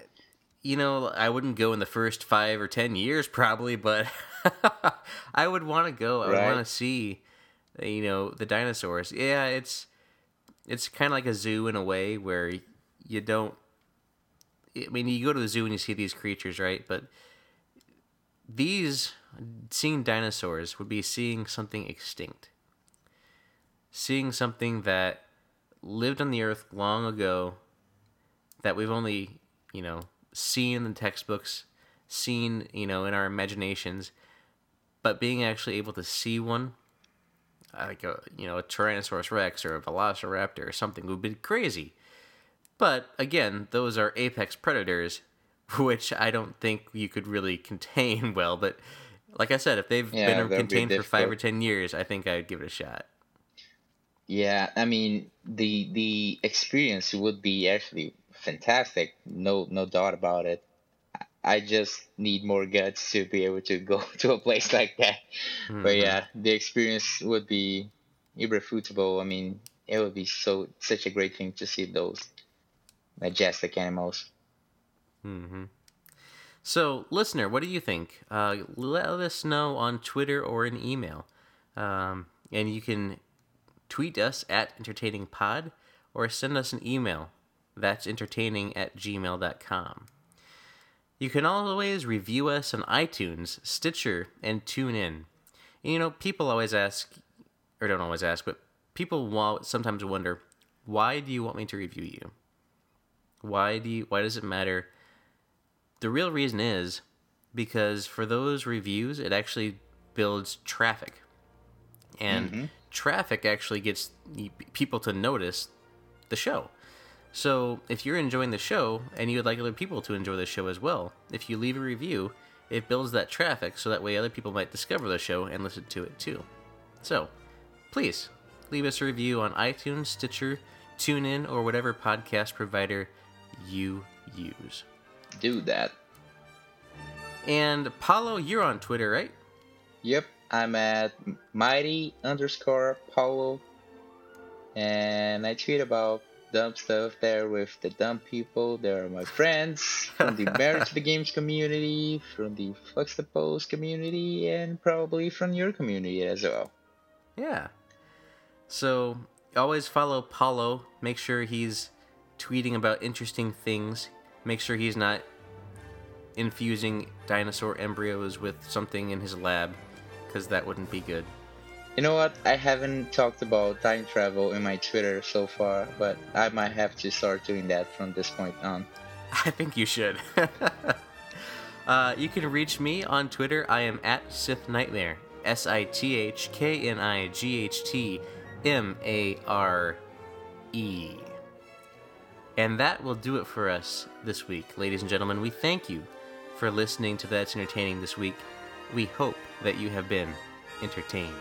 Speaker 1: you know, I wouldn't go in the first five or ten years probably, but I would want to go. I would
Speaker 2: Right.
Speaker 1: want to see, you know, the dinosaurs. Yeah, it's it's kind of like a zoo in a way where you don't. I mean, you go to the zoo and you see these creatures, right? But these seeing dinosaurs would be seeing something extinct, seeing something that lived on the earth long ago that we've only, you know, seen in the textbooks, seen, you know, in our imaginations, but being actually able to see one, like a, you know, a Tyrannosaurus Rex or a Velociraptor or something would be crazy. But again, those are apex predators, which I don't think you could really contain well. But like I said, if they've
Speaker 2: Yeah,
Speaker 1: been
Speaker 2: that'd be
Speaker 1: contained for five or ten years, I think I'd give it a shot.
Speaker 2: Yeah, I mean the the experience would be actually fantastic. No no doubt about it. I just need more guts to be able to go to a place like that. But
Speaker 1: Mhm.
Speaker 2: yeah, the experience would be irrefutable. I mean, it would be so such a great thing to see those majestic animals.
Speaker 1: hmm So, listener, what do you think? Uh, let us know on Twitter or an email. Um, and you can tweet us at entertainingpod or send us an email. That's entertaining at gmail.com. You can always review us on iTunes, Stitcher, and TuneIn. You know, people always ask, or don't always ask, but people sometimes wonder, why do you want me to review you? Why do you, why does it matter? The real reason is because for those reviews, it actually builds traffic. And mm-hmm. traffic actually gets people to notice the show. So if you're enjoying the show and you would like other people to enjoy the show as well, if you leave a review, it builds that traffic so that way other people might discover the show and listen to it too. So please leave us a review on iTunes, Stitcher, TuneIn, or whatever podcast provider you use.
Speaker 2: Do that.
Speaker 1: And Paulo, you're on Twitter, right?
Speaker 2: Yep, I'm at mighty underscore Paulo, and I tweet about dumb stuff there with the dumb people. They are my friends from the Marriage to the Games community, from the Flux the Post community, and probably from your community as well.
Speaker 1: Yeah. So always follow Paulo. Make sure he's tweeting about interesting things. Make sure he's not infusing dinosaur embryos with something in his lab, because that wouldn't be good.
Speaker 2: You know what? I haven't talked about time travel in my Twitter so far, but I might have to start doing that from this point on.
Speaker 1: I think you should. uh, you can reach me on Twitter. I am at Sith Knightmare. S I T H K N I G H T M A R E. And that will do it for us this week. Ladies and gentlemen, we thank you for listening to That's Entertaining this week. We hope that you have been entertained.